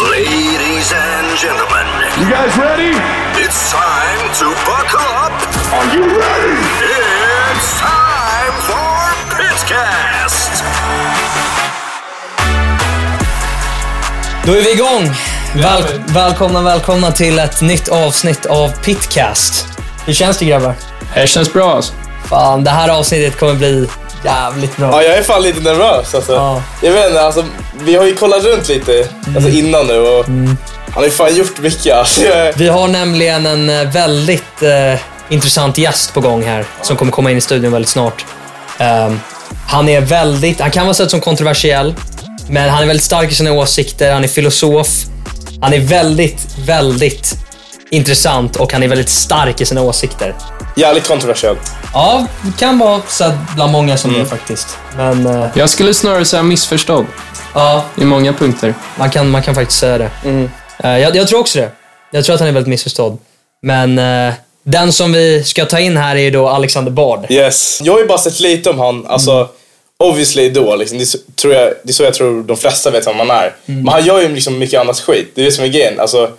Ladies and gentlemen, You guys ready? it's time to buckle up. Are you ready? It's time for Pitcast. Då är vi igång! Väl, välkomna, välkomna till ett nytt avsnitt av Pitcast. Hur känns det grabbar? Det känns bra alltså. Fan, det här avsnittet kommer bli jävligt bra. Ja, jag är fan lite nervös alltså. Ja. Jag vet inte, alltså, vi har ju kollat runt lite alltså, innan nu och Mm. han har ju fan gjort mycket. Alltså, Vi har nämligen en eh, väldigt eh, intressant gäst på gång här som kommer komma in i studion väldigt snart. Ehm, han är väldigt, han kan vara sedd som kontroversiell, men han är väldigt stark i sina åsikter, han är filosof. Han är väldigt, väldigt intressant och han är väldigt stark i sina åsikter. jävligt kontroversiellt. Ja, det kan vara så bland många som det faktiskt. Men eh, Jag skulle snarare säga missförstådd ja, i många punkter. man kan, man kan faktiskt säga det. Eh, jag, jag tror också det. Jag tror att han är väldigt missförstådd. Men eh, den som vi ska ta in här är ju då Alexander Bard. Yes. Jag har ju bara sett lite om han, alltså Mm. obviously Idol. Liksom. Det, är så, tror jag, det är så jag tror de flesta vet vem han är. Mm. Men han gör ju liksom mycket annat skit. Det är det som är grejen. Alltså,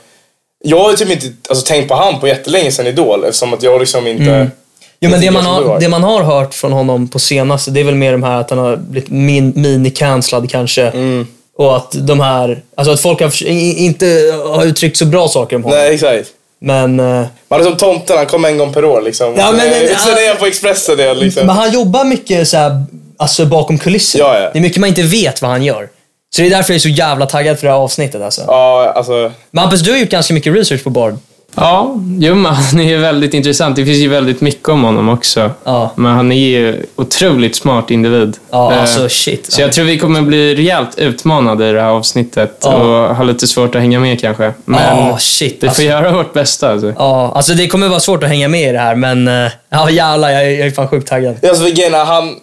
jag har typ inte alltså, tänkt på han på jättelänge sedan Idol eftersom att jag liksom inte... Mm. Jo, men det man, har, det man har hört från honom på senaste, det är väl mer de här att han har blivit min, mini-cancellad kanske. Mm. Och att de här, alltså att folk har, inte har uttryckt så bra saker om honom. Nej, exakt. Men, eh, Man är som tomten, han kommer en gång per år liksom. Ja, men- men- Eh, Sen är jag på Expressen det liksom. men han jobbar mycket så här, alltså bakom kulisserna. Ja, ja. Det är mycket man inte vet vad han gör. Så det är därför jag är så jävla taggad för det här avsnittet alltså. Ja, alltså. Men Hampus, du har gjort ganska mycket research på Bard. Ja, jo, men han är ju väldigt intressant. Det finns ju väldigt mycket om honom också. Ja. Men han är ju otroligt smart individ. Ja, Eh, alltså shit. Så jag tror vi kommer bli rejält utmanade i det här avsnittet Ja. och ha lite svårt att hänga med kanske. Men Ja, shit. vi får Alltså, göra vårt bästa. Alltså. ja, alltså det kommer vara svårt att hänga med i det här, men eh, ja jävlar, jag, är- jag är fan sjukt taggad. Alltså är, han...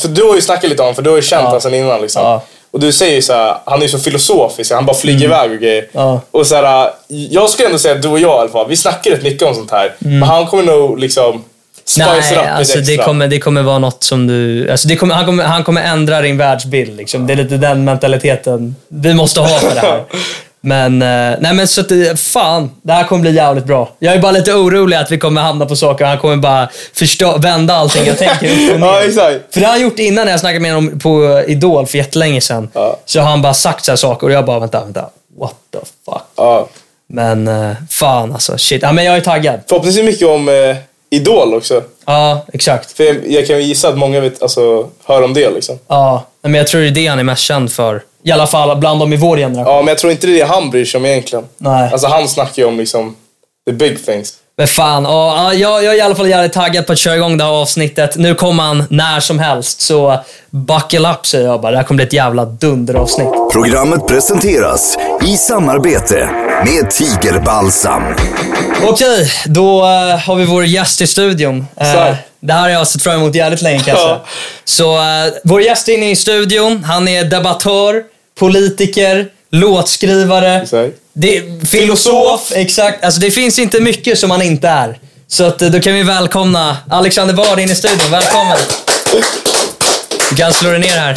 För du har ju snackat lite om för du har ju känt Ja. honom sedan innan liksom. Ja. Och du säger ju såhär, han är ju så filosofisk, han bara flyger iväg och grejer. Mm. Ja. Och såhär, jag skulle ändå säga att du och jag i alla fall, vi snackar rätt mycket om sånt här. Men han kommer nog liksom Mm. Nej, alltså det kommer, det kommer vara något som du... Alltså det kommer, han, kommer, han kommer ändra din världsbild. Liksom. Det är lite den mentaliteten vi måste ha för det här. Men, eh, nej men så att fan, det här kommer bli jävligt bra. Jag är bara lite orolig att vi kommer hamna på saker och han kommer bara förstå, vända allting jag tänker upp och ner. Ja, exakt. För det har han gjort innan när jag snackade med honom på Idol för jättelänge sedan. Ja. Så har han bara sagt så här saker och jag bara, vänta, vänta. What the fuck? Ja. Men eh, fan alltså, shit. Ja, men jag är taggad. Förhoppningsvis mycket om eh, Idol också. Ja, exakt. För jag, jag kan ju gissa att många vet, alltså, hör om det liksom. Ja, men jag tror det är det han är mest känd för. I alla fall bland dem i vår generation. Ja, men jag tror inte det är det han bryr sig om egentligen. Nej. Alltså han snackar ju om liksom the big things. Men fan, ja, ja, jag, jag är i alla fall jävligt taggad på att köra igång det här avsnittet. Nu kommer han när som helst, så buckle up säger jag bara. Det här kommer bli ett jävla dunderavsnitt. Programmet presenteras i samarbete med Tigerbalsam. Okej, då eh, har vi vår gäst i studion. Eh, Så. det här har jag sett fram emot jävligt länge kan jag Ja. Så eh, vår gäst är inne i studion. Han är debattör, politiker, låtskrivare. Det, filosof, exakt. Alltså det finns inte mycket som han inte är. Så att, eh, då kan vi välkomna Alexander Bard in i studion. Välkommen! Du kan slå dig ner här.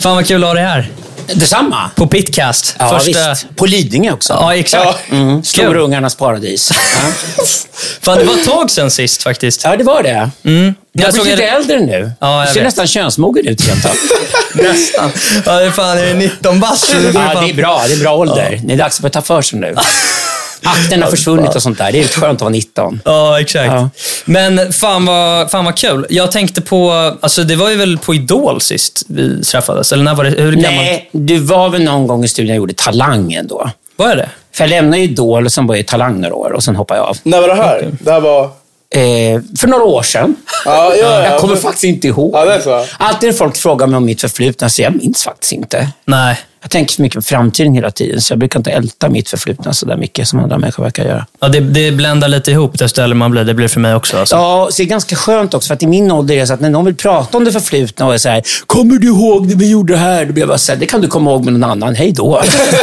Fan vad kul att ha dig här. Detsamma. På Pitcast. Ja, visst. På Lidingö också. Ja, exakt. Mm, Kul. Storungarnas paradis. Ja. Fan, det var ett tag sedan sist faktiskt. ja, det var det. Mm. Jag Jag blir lite en- äldre nu. Ja, jag du ser vet. nästan könsmogen ut, rent av. Nästan. Ja, det är fan, är det 19 bast? ja, det är bra. Det är bra ålder. Det är dags att ta för sig nu. Akten har försvunnit och sånt där. Det är skönt att vara 19. Ja, exakt. Ja. Men fan vad, fan vad kul. Jag tänkte på, alltså det var ju väl på Idol sist vi träffades? Eller när var det? Hur gammal Nej, du var väl någon gång i studion jag gjorde Talangen då? var det? För jag lämnade ju Idol och sen var jag i Talang några år och sen hoppade jag av. När var det här? Det här var... Eh, för några år sedan. Ja, ja, ja. Jag kommer faktiskt inte ihåg. Ja, det är så. Alltid när folk frågar mig om mitt förflutna så jag minns faktiskt inte. Nej. Jag tänker så mycket på framtiden hela tiden, så jag brukar inte älta mitt förflutna så där mycket som andra människor verkar göra. Ja, det, det bländar lite ihop desto äldre man blir. Det blir för mig också. Alltså. Ja, så det är ganska skönt också, för att i min ålder är det så att när någon vill prata om det förflutna och är så här, kommer du ihåg när vi gjorde det här? Då blir jag bara så här, det kan du komma ihåg med någon annan, hej då.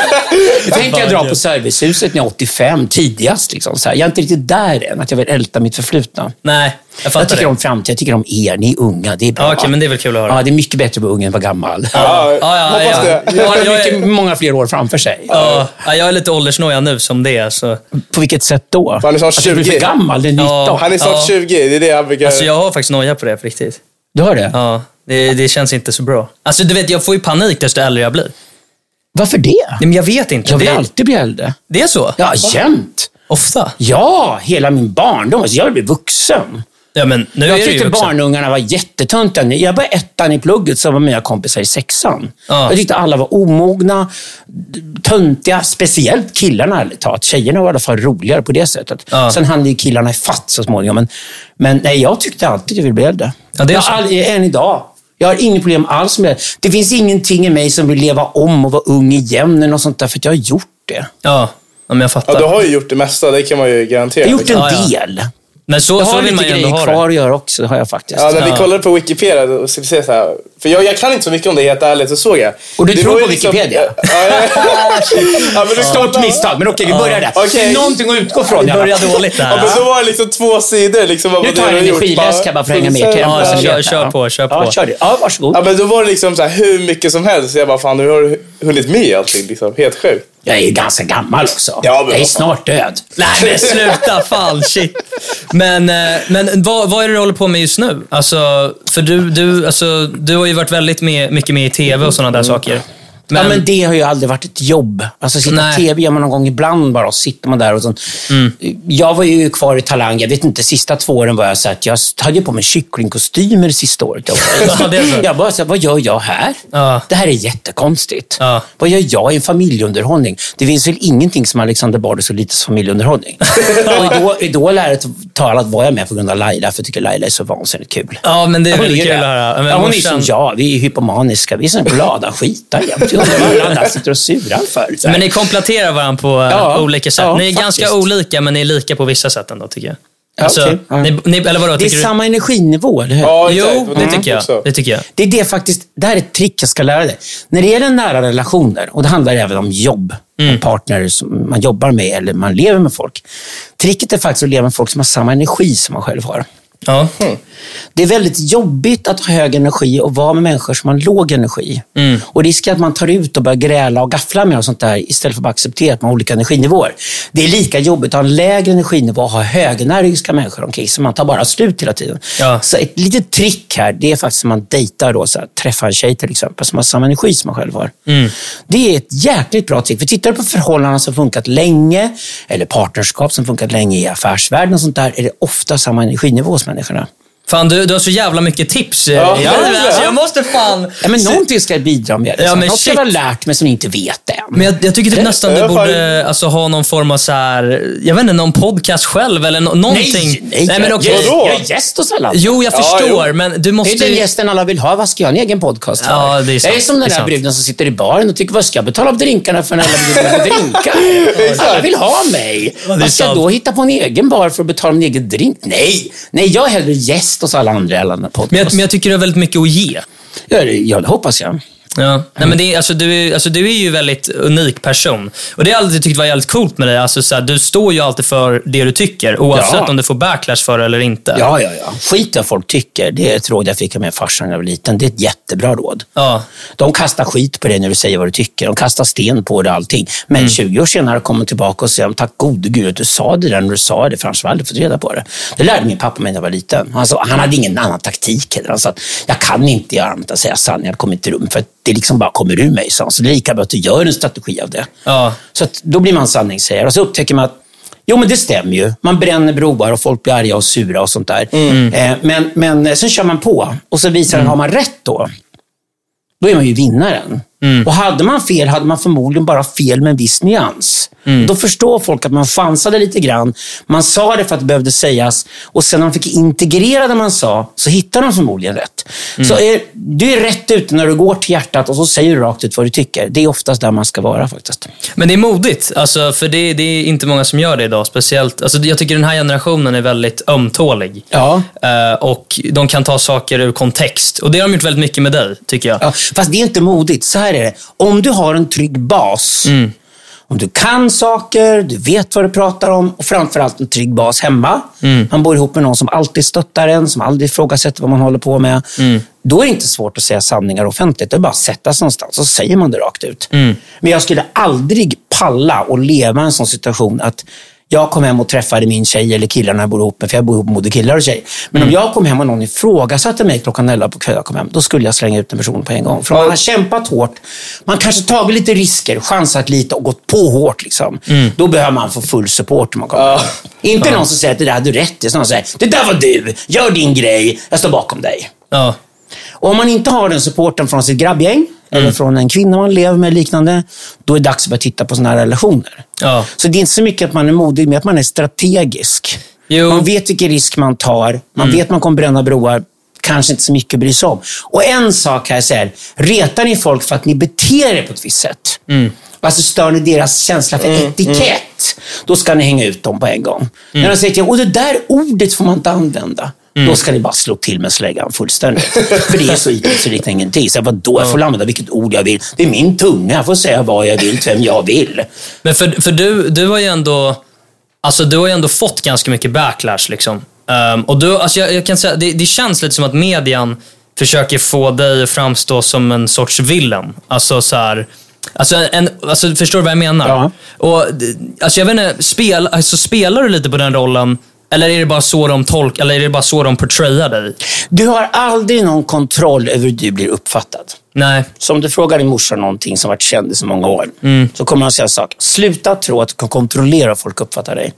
Tänk jag dra på servicehuset när jag är 85, tidigast. Liksom, så här. Jag är inte riktigt där än, att jag vill älta mitt förflutna. Nej, jag Jag tycker det. om framtiden, jag tycker om er. Ni är unga, det är bra. Ja, okej, men det är väl kul att höra. Ja, det är mycket bättre att vara ung än att vara gammal. Ja, Ja, ja, hoppas ja. det. Jag har jag är- mycket, många fler år framför sig. Ja, ja, jag är lite åldersnoja nu som det är. Så. På vilket sätt då? Han är snart att du blir 20. för gammal? Det är 19. Ja. Han är snart Ja. 20, det är det han brukar... Alltså, jag har faktiskt noja på det på riktigt. Du har det? Ja, det, det känns inte så bra. Alltså, du vet, jag får ju panik desto äldre jag blir. Varför det? Nej, men jag vet inte. Jag vill det, alltid bli äldre. det är så? Ja, jämt. Ofta? Ja, hela min barndom. Alltså, jag vill bli vuxen. Ja, men nu Jag tyckte barnungarna var jättetöntiga. Jag började ettan i plugget, så var mina kompisar i sexan. Ja. Jag tyckte alla var omogna, töntiga. Speciellt killarna, ärligt talat. Tjejerna var i alla fall roligare på det sättet. Ja. Sen hann ju killarna ifatt så småningom. Men, men nej, jag tyckte alltid att jag ville bli äldre. Ja, det är jag, så. all, än idag. Jag har inget problem alls med det. Det finns ingenting i mig som vill leva om och vara ung igen eller något sånt där, för att jag har gjort det. Ja, men jag fattar. Ja, du har ju gjort det mesta, det kan man ju garantera. Jag har gjort en Ja, ja. del. Men så, Jag så har vill man lite ju ändå grejer ha kvar det. att göra också, det har jag faktiskt. Ja, när vi Ja. kollade på Wikipedia, och så, så, så här, för jag, jag kan inte så mycket om det helt ärligt, så såg jag. Och du Det tror var ju på Wikipedia? Ja, ja, ja, men du Stort misstag, men okej, vi börjar där. Okej. Det någonting att utgå från. Vi i alla börjar dåligt där. Ja, men då var det liksom två sidor. Liksom, vad Nu det tar jag du en energiläsk här bara för att hänga med till Ja, den. så kör- jag. kör på, kör Ja, på. kör det. Ja, varsågod. Ja, men då var det liksom så här, hur mycket som helst. Så jag bara, fan, nu har du hunnit med allting. Liksom. Helt sjukt. Jag är ju ganska gammal också. Ja, men jag är snart död. Nej men sluta, fan shit. Men, eh, men vad, vad är det du håller på med just nu? Alltså, för du, du, alltså, du har ju varit väldigt med, mycket med i TV och sådana där saker. Men, ja, men det har ju aldrig varit ett jobb. Alltså sitta Nej. TV gör man någon gång ibland bara och sitter man där och sånt. Jag var ju kvar i Talang, jag vet inte, sista två åren var jag så att jag hade på mig kycklingkostymer sista året. Jag, var. Är jag bara så här, vad gör jag här? Ja. Det här är jättekonstigt. Ja. Vad gör jag i en familjeunderhållning? Det finns väl ingenting som Alexander Bard och så lites familjeunderhållning. och Idol, Idol ärligt talat var jag med på grund av Laila, för jag tycker Laila är så vansinnigt kul. Ja, men det är väldigt är kul att höra. Ja, hon är som jag. Vi är hypomaniska. Vi är såna glada skitar jämt. Jag undrar vad alla andra sitter och surar för. Men ni kompletterar varandra på eh, Ja, olika sätt. ja, ni är faktiskt. ganska olika, men ni är lika på vissa sätt ändå, tycker jag. Alltså. Ja. ni, ni, eller vadå, det är du? samma energinivå, eller hur? Ja. Jo, det tycker jag. Det tycker jag. Det är det faktiskt, det här är ett trick jag ska lära dig. När det gäller nära relationer, och det handlar även om jobb, en partner som man jobbar med eller man lever med folk. Tricket är faktiskt att leva med folk som har samma energi som man själv har. Ja. Det är väldigt jobbigt att ha hög energi och vara med människor som har låg energi. Och risken att man tar ut och börjar gräla och gaffla med och sånt där istället för att acceptera att man har olika energinivåer. Det är lika jobbigt att ha en lägre energinivå och ha högenergiska människor omkring sig. Man tar bara slut hela tiden. Ja. Så ett litet trick här, det är faktiskt när man dejtar då, så här, träffar en tjej till exempel som har samma energi som man själv har. Det är ett jäkligt bra trick. För tittar du på förhållanden som funkat länge, eller partnerskap som funkat länge i affärsvärlden och sånt där, är det ofta samma energinivå hos människorna. Fan, du, du har så jävla mycket tips. Ja, Ja, ja. alltså, jag måste fan... Ja, men någonting ska jag bidra med. Liksom. Ja, men Något ska jag shit. ha lärt mig som ni inte vet än. Men jag, jag tycker typ nästan du Ja, fan. borde alltså, ha någon form av så här, jag vet inte, någon podcast själv eller no någonting. nej, nej, nej men jag, okej. Vadå? jag är gäst hos alla. Jo, jag Ja, förstår, jo. men du Det är måste den gästen alla vill ha. Vad ska jag ha en egen podcast för? Ja, det är sant. Jag är som den där bruden som sitter i baren och tycker, vad ska jag betala av drinkarna för när alla på drinkar? alla vill ha mig. vad ska jag då hitta på en egen bar för att betala min egen drink? Nej, nej jag är hellre gäst hos alla andra i alla podcast. Men jag, men jag tycker du har väldigt mycket att ge. Ja, det- ja, det hoppas jag. Ja. Nej, men det är, alltså, du, är, alltså, du är ju en väldigt unik person. Och det har jag alltid tyckt var jävligt coolt med dig. Alltså, så här, du står ju alltid för det du tycker, oavsett Ja. om du får backlash för det eller inte. Ja, ja, ja. Skit vad folk tycker. Det är ett råd jag fick av min farsa när jag var liten. Det är ett jättebra råd. Ja. De kastar skit på dig när du säger vad du tycker. De kastar sten på dig och allting. Men Mm. 20 år senare kommer de tillbaka och säger tack gode gud att du sa det där när du sa det, för annars hade fått reda på det. Det lärde min pappa mig när jag var liten. Han, sa, han hade ingen annan taktik heller. Han sa jag kan inte göra annat än att säga sanningen. Jag kommer inte rum för det liksom bara kommer ur mig. Så det är lika bra att du gör en strategi av det. Ja. Så då blir man sanningssägare och så upptäcker man att Jo, men det stämmer ju. Man bränner broar och folk blir arga och sura och sånt där. Eh, men, men eh, sen kör man på och så visar den, har man rätt då? Då är man ju vinnaren. Och hade man fel hade man förmodligen bara fel med en viss nyans. Då förstår folk att man chansade lite grann. Man sa det för att det behövde sägas och sen när man fick integrera det man sa så hittade de förmodligen rätt. Så är, du är rätt ute när du går till hjärtat och så säger du rakt ut vad du tycker. Det är oftast där man ska vara faktiskt. Men det är modigt, alltså, för det, det är inte många som gör det idag. Speciellt, alltså, jag tycker den här generationen är väldigt ömtålig. Ja. Eh, och de kan ta saker ur kontext. Och det har de gjort väldigt mycket med dig, tycker jag. Ja, fast det är inte modigt. Så här är det. Om du har en trygg bas, Om du kan saker, du vet vad du pratar om och framförallt en trygg bas hemma. Mm. Man bor ihop med någon som alltid stöttar en, som aldrig ifrågasätter vad man håller på med. Mm. Då är det inte svårt att säga sanningar offentligt. Det är bara att sätta sig någonstans och så säger man det rakt ut. Mm. Men jag skulle aldrig palla och leva i en sån situation att jag kom hem och träffade min tjej eller killarna jag bor ihop med, för jag bor ihop med både killar och tjej. Men Mm. om jag kom hem och någon ifrågasatte mig klockan 11 på kvällen jag kom hem, då skulle jag slänga ut en person på en gång. För man har kämpat hårt, man kanske tagit lite risker, chansat lite och gått på hårt. Liksom. Mm. Då behöver man få full support man kommer hem. Inte någon som säger att det där hade du rätt i, snarare säger det där var du, gör din grej, jag står bakom dig. Ja. Och om man inte har den supporten från sitt grabbgäng, eller från en kvinna man lever med liknande, då är det dags att börja titta på sådana här relationer. Ja. Så det är inte så mycket att man är modig, men att man är strategisk. Jo. Man vet vilken risk man tar, man vet man kommer bränna broar, kanske inte så mycket att bry sig om. Och en sak här säger, retar ni folk för att ni beter er på ett visst sätt, alltså stör ni deras känsla för etikett, då ska ni hänga ut dem på en gång. När de säger till och det där ordet får man inte använda. Då ska ni bara slå till med släggan fullständigt. För det är så ytligt så det liknar ingenting. Så vadå, jag får använda vilket ord jag vill. Det är min tunga, jag får säga vad jag vill till vem jag vill. Men för, för du, du har ju ändå Alltså du har ju ändå fått ganska mycket backlash. Liksom. Ehm, och du, alltså jag, jag kan säga, det, det känns lite som att median försöker få dig att framstå som en sorts villain. Alltså så här, alltså en, alltså förstår du vad jag menar? Ja. Och, alltså jag vet inte, spel, alltså spelar du lite på den rollen? Eller är det bara så de tolk, eller är det bara så de portrayar dig? Du har aldrig någon kontroll över hur du blir uppfattad. Nej. Så om du frågar din morsa någonting som varit känd i så många år, Mm. så kommer han säga en sak. Sluta tro att du kan kontrollera hur folk uppfattar dig.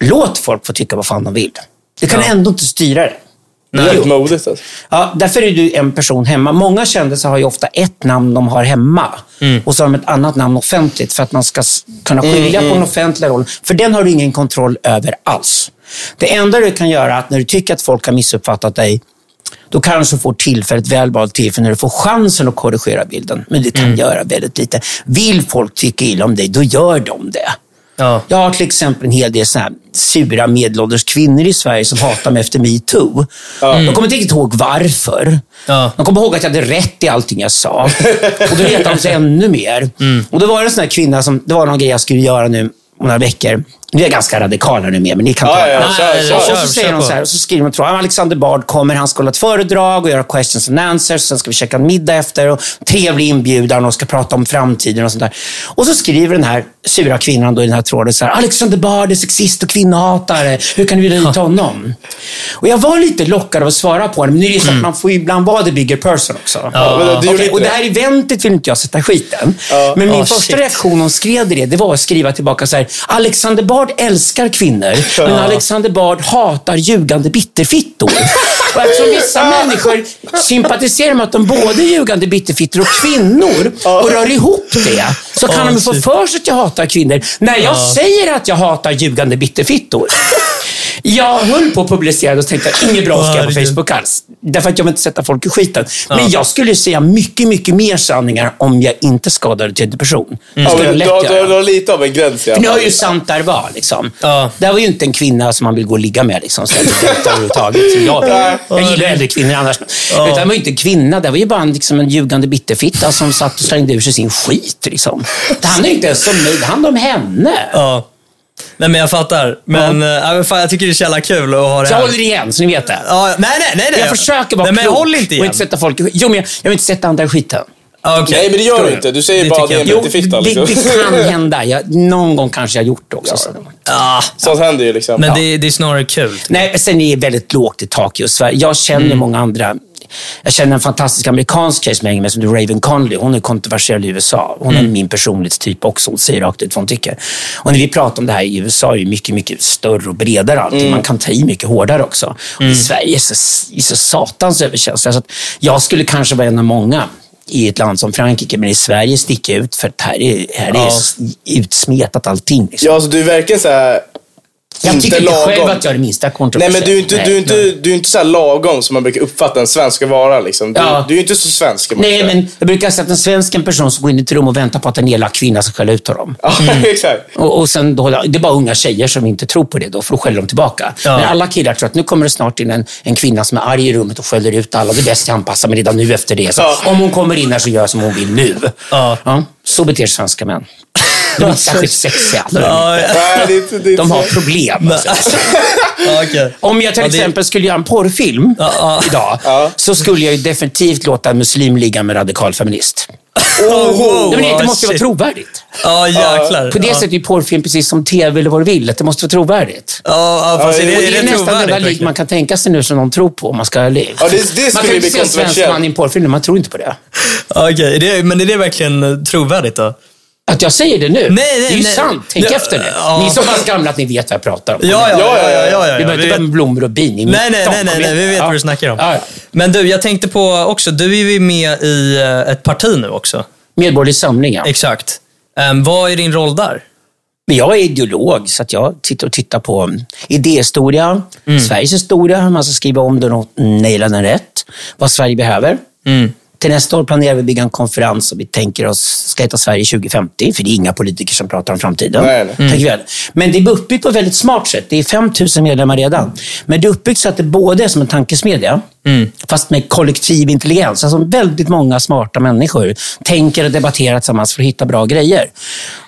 Låt folk få tycka vad fan de vill. Du kan Mm. Ja. ändå inte styra det. Det är väldigt modigt alltså. Ja, därför är du en person hemma. Många kändisar har ju ofta ett namn de har hemma Mm. och så har de ett annat namn offentligt för att man ska kunna skilja Mm, på den offentliga rollen. För den har du ingen kontroll över alls. Det enda du kan göra är att när du tycker att folk har missuppfattat dig, då kanske du får tillfället, välvalt tillfälle, när du får chansen att korrigera bilden. Men du kan Mm. göra väldigt lite. Vill folk tycka illa om dig, då gör de det. Ja. Jag har till exempel en hel del såna här sura medelålders kvinnor i Sverige som hatar mig efter metoo. De kommer inte riktigt ihåg varför. Ja. De kommer ihåg att jag hade rätt i allting jag sa. Och då retar de sig ännu mer. Och då var det en sån här kvinna som, det var någon grej jag skulle göra nu om några veckor. Nu är jag ganska radikal här nu med, men ni kan ta Ja, ja, Nej, kör, kör. Och kör. så säger på. så här, och så skriver de tror Alexander Bard kommer, han ska hålla ett föredrag och göra questions and answers. Sen ska vi käka en middag efter och trevlig inbjudan och ska prata om framtiden och sånt där. Och så skriver den här sura kvinnan då i den här tråden så här, Alexander Bard är sexist och kvinnohatare. Hur kan du bjuda hit honom? Och jag var lite lockad av att svara på henne, men nu är det så att man får ibland vara the bigger person också. Ja, inte och det här eventet vill inte jag sätta skiten. Men min Ah, första shit. reaktion hon skrev det, det var att skriva tillbaka så här. Alexander Bard älskar kvinnor, men Alexander Bard hatar ljugande bitterfittor. och eftersom vissa människor sympatiserar med att de både är ljugande bitterfittor och kvinnor och rör ihop det, så kan de få för sig att jag hatar kvinnor. När jag säger att jag hatar ljugande bitterfittor. Jag höll på att publicera och tänkte att inget bra att skriva på. Facebook alls. Därför att jag vill inte sätta folk i skiten. Men jag skulle säga mycket, mycket mer sanningar om jag inte skadade tredje person. Det Ja, jag du, har- du, du har lite av en gräns För nu har ju sant där var. Liksom. Ja. Det var ju inte en kvinna som man vill gå och ligga med. Liksom, så här, inte överhuvudtaget. Så jag, jag gillar äldre kvinnor annars. Utan det var ju inte en kvinna. Det var ju bara en, liksom, en ljugande bitterfitta som satt och slängde ur sig sin skit. Liksom. Det handlar ju inte ens om mig. Det handlar om henne. Ja. Nej men jag fattar. Men, ja. men fan, jag tycker det är så jävla kul att ha det Så jag här. håller igen, så ni vet det. Ja, nej, nej, nej, nej. Jag försöker vara nej, men klok håll inte och igen. inte sätta folk. Jo, men jag, jag vill inte sätta andra i skiten. Ja, okej. Nej, men det gör du inte. Du säger Det bara att jag. Jo, bitterfitta. det, Liksom. det kan hända. Jag, någon gång kanske jag har gjort det också. så. Ah, Sånt händer ju liksom. men det, det är snarare kul. Nej, sen är det väldigt lågt i tak just Sverige. Jag känner Mm. många andra. Jag känner en fantastisk amerikansk tjej som jag hänger med som heter Raven Conley. Hon är kontroversiell i USA. Hon Mm. är min personlighetstyp också. Hon säger rakt ut vad hon tycker. Och när vi pratar om det här i USA är det mycket, mycket större och bredare allting. Mm. Man kan ta i mycket hårdare också. Och I Sverige är så, är så satans överkänsliga. Så att jag skulle kanske vara en av många i ett land som Frankrike, men i Sverige sticker jag ut för att här är, här är Ja. utsmetat allting. Liksom. Ja, alltså du verkligen så här jag inte tycker inte lagom. själv att jag är det minsta Nej, kontroversiell. men du är inte, du är Nej, inte, nej. du är inte så lagom som man brukar uppfatta en svensk ska vara. Liksom. Du, Ja. du är inte så svensk. Nej, men jag brukar säga att en svensk är en person som går in i ett rum och väntar på att en elak kvinna ska skälla ut honom. Ja, exakt. Och, och sen då, det är bara unga tjejer som inte tror på det då, för då skäller de tillbaka. Ja. Men alla killar tror att nu kommer det snart in en, en kvinna som är arg i rummet och skäller ut alla. Det är bäst jag anpassar mig redan nu efter det. Så Ja. Om hon kommer in här så gör jag som hon vill nu. Ja. så beter sig svenska män. De är inte särskilt sexiga. De, det. Det har problem. Alltså. okej. Om jag till Ja, det- exempel skulle göra en porrfilm ja. idag, så skulle jag ju definitivt låta en muslim ligga med radikal feminist. Oh, Nej, men det oh, måste vara shit. trovärdigt. Ja, jäklar. På det sättet är porrfilm precis som tv eller vad du vill. Att det måste vara trovärdigt. Ja, fast det, är det är det nästan den enda man kan tänka sig nu som någon tror på, om man ska vara ärlig. Ja, det, det Man kan inte se en svensk man i en porrfilm, man tror inte på det. Okej. Det- Men är det verkligen trovärdigt då? Att jag säger det nu, Nej, nej, det är ju nej. sant. Tänk Ja, efter nu. ja. Ni är så pass gamla att ni vet vad jag pratar om. Ja, ja, ja. ja, ja, ja, Vi behöver inte börja med blommor och bin. Nej, nej, 19, nej, nej, vi vet vad du snackar om. Men du, jag tänkte på också, du är ju med i eh, ett parti nu också. Medborgerlig samling, ja. Exakt. Um, vad är din roll där? Men jag är ideolog, så att jag sitter och tittar på mm, idéhistoria, Mm. Sveriges historia, hur man ska skriva om den och naila den rätt. Vad Sverige behöver. Mm. Till nästa år planerar vi att bygga en konferens och vi tänker oss, ska heta Sverige 2050, för det är inga politiker som pratar om framtiden. Nej, nej. Väl. Men det är uppbyggt på ett väldigt smart sätt. Det är 5 000 medlemmar redan. Men det är uppbyggt så att det både är som en tankesmedja, fast med kollektiv intelligens. Alltså väldigt många smarta människor tänker och debatterar tillsammans för att hitta bra grejer.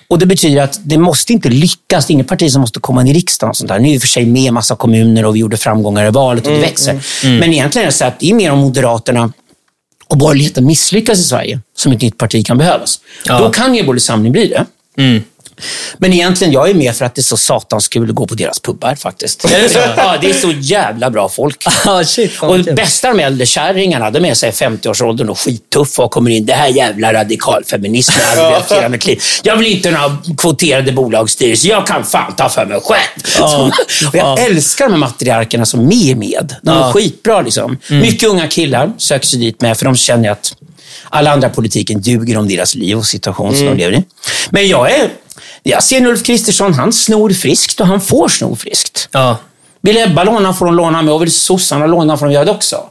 Och Det betyder att det måste inte lyckas. Det är inget parti som måste komma in i riksdagen. Och sånt där. Nu är vi i för sig med en massa kommuner och vi gjorde framgångar i valet och det växer. Men egentligen är det så att det är mer om Moderaterna och borgerligheten misslyckas i Sverige som ett nytt parti kan behövas. Ja. Då kan Medborgerlig Samling bli det. Men egentligen, jag är med för att det är så satans kul att gå på deras pubbar faktiskt. Det? Ja, det är så jävla bra folk. Ah, shit, och kul. bästa de äldre kärringarna, de är så här 50-årsåldern och skittuffa och kommer in. Det här jävla radikalfeminismen. Jag vill inte ha kvoterade bolagsstyrelser. Jag kan fan ta för mig själv. Ja. och jag älskar de här matriarkerna som är med. De är skitbra. Liksom. Mm. Mycket unga killar söker sig dit med, för de känner att alla andra politiken duger om deras liv och situation som de lever i. Men jag är... Jag ser Ulf Kristersson, han snor friskt och han får sno friskt. Ja. Vill Ebba låna får hon låna med och vill sossarna låna får de göra det också.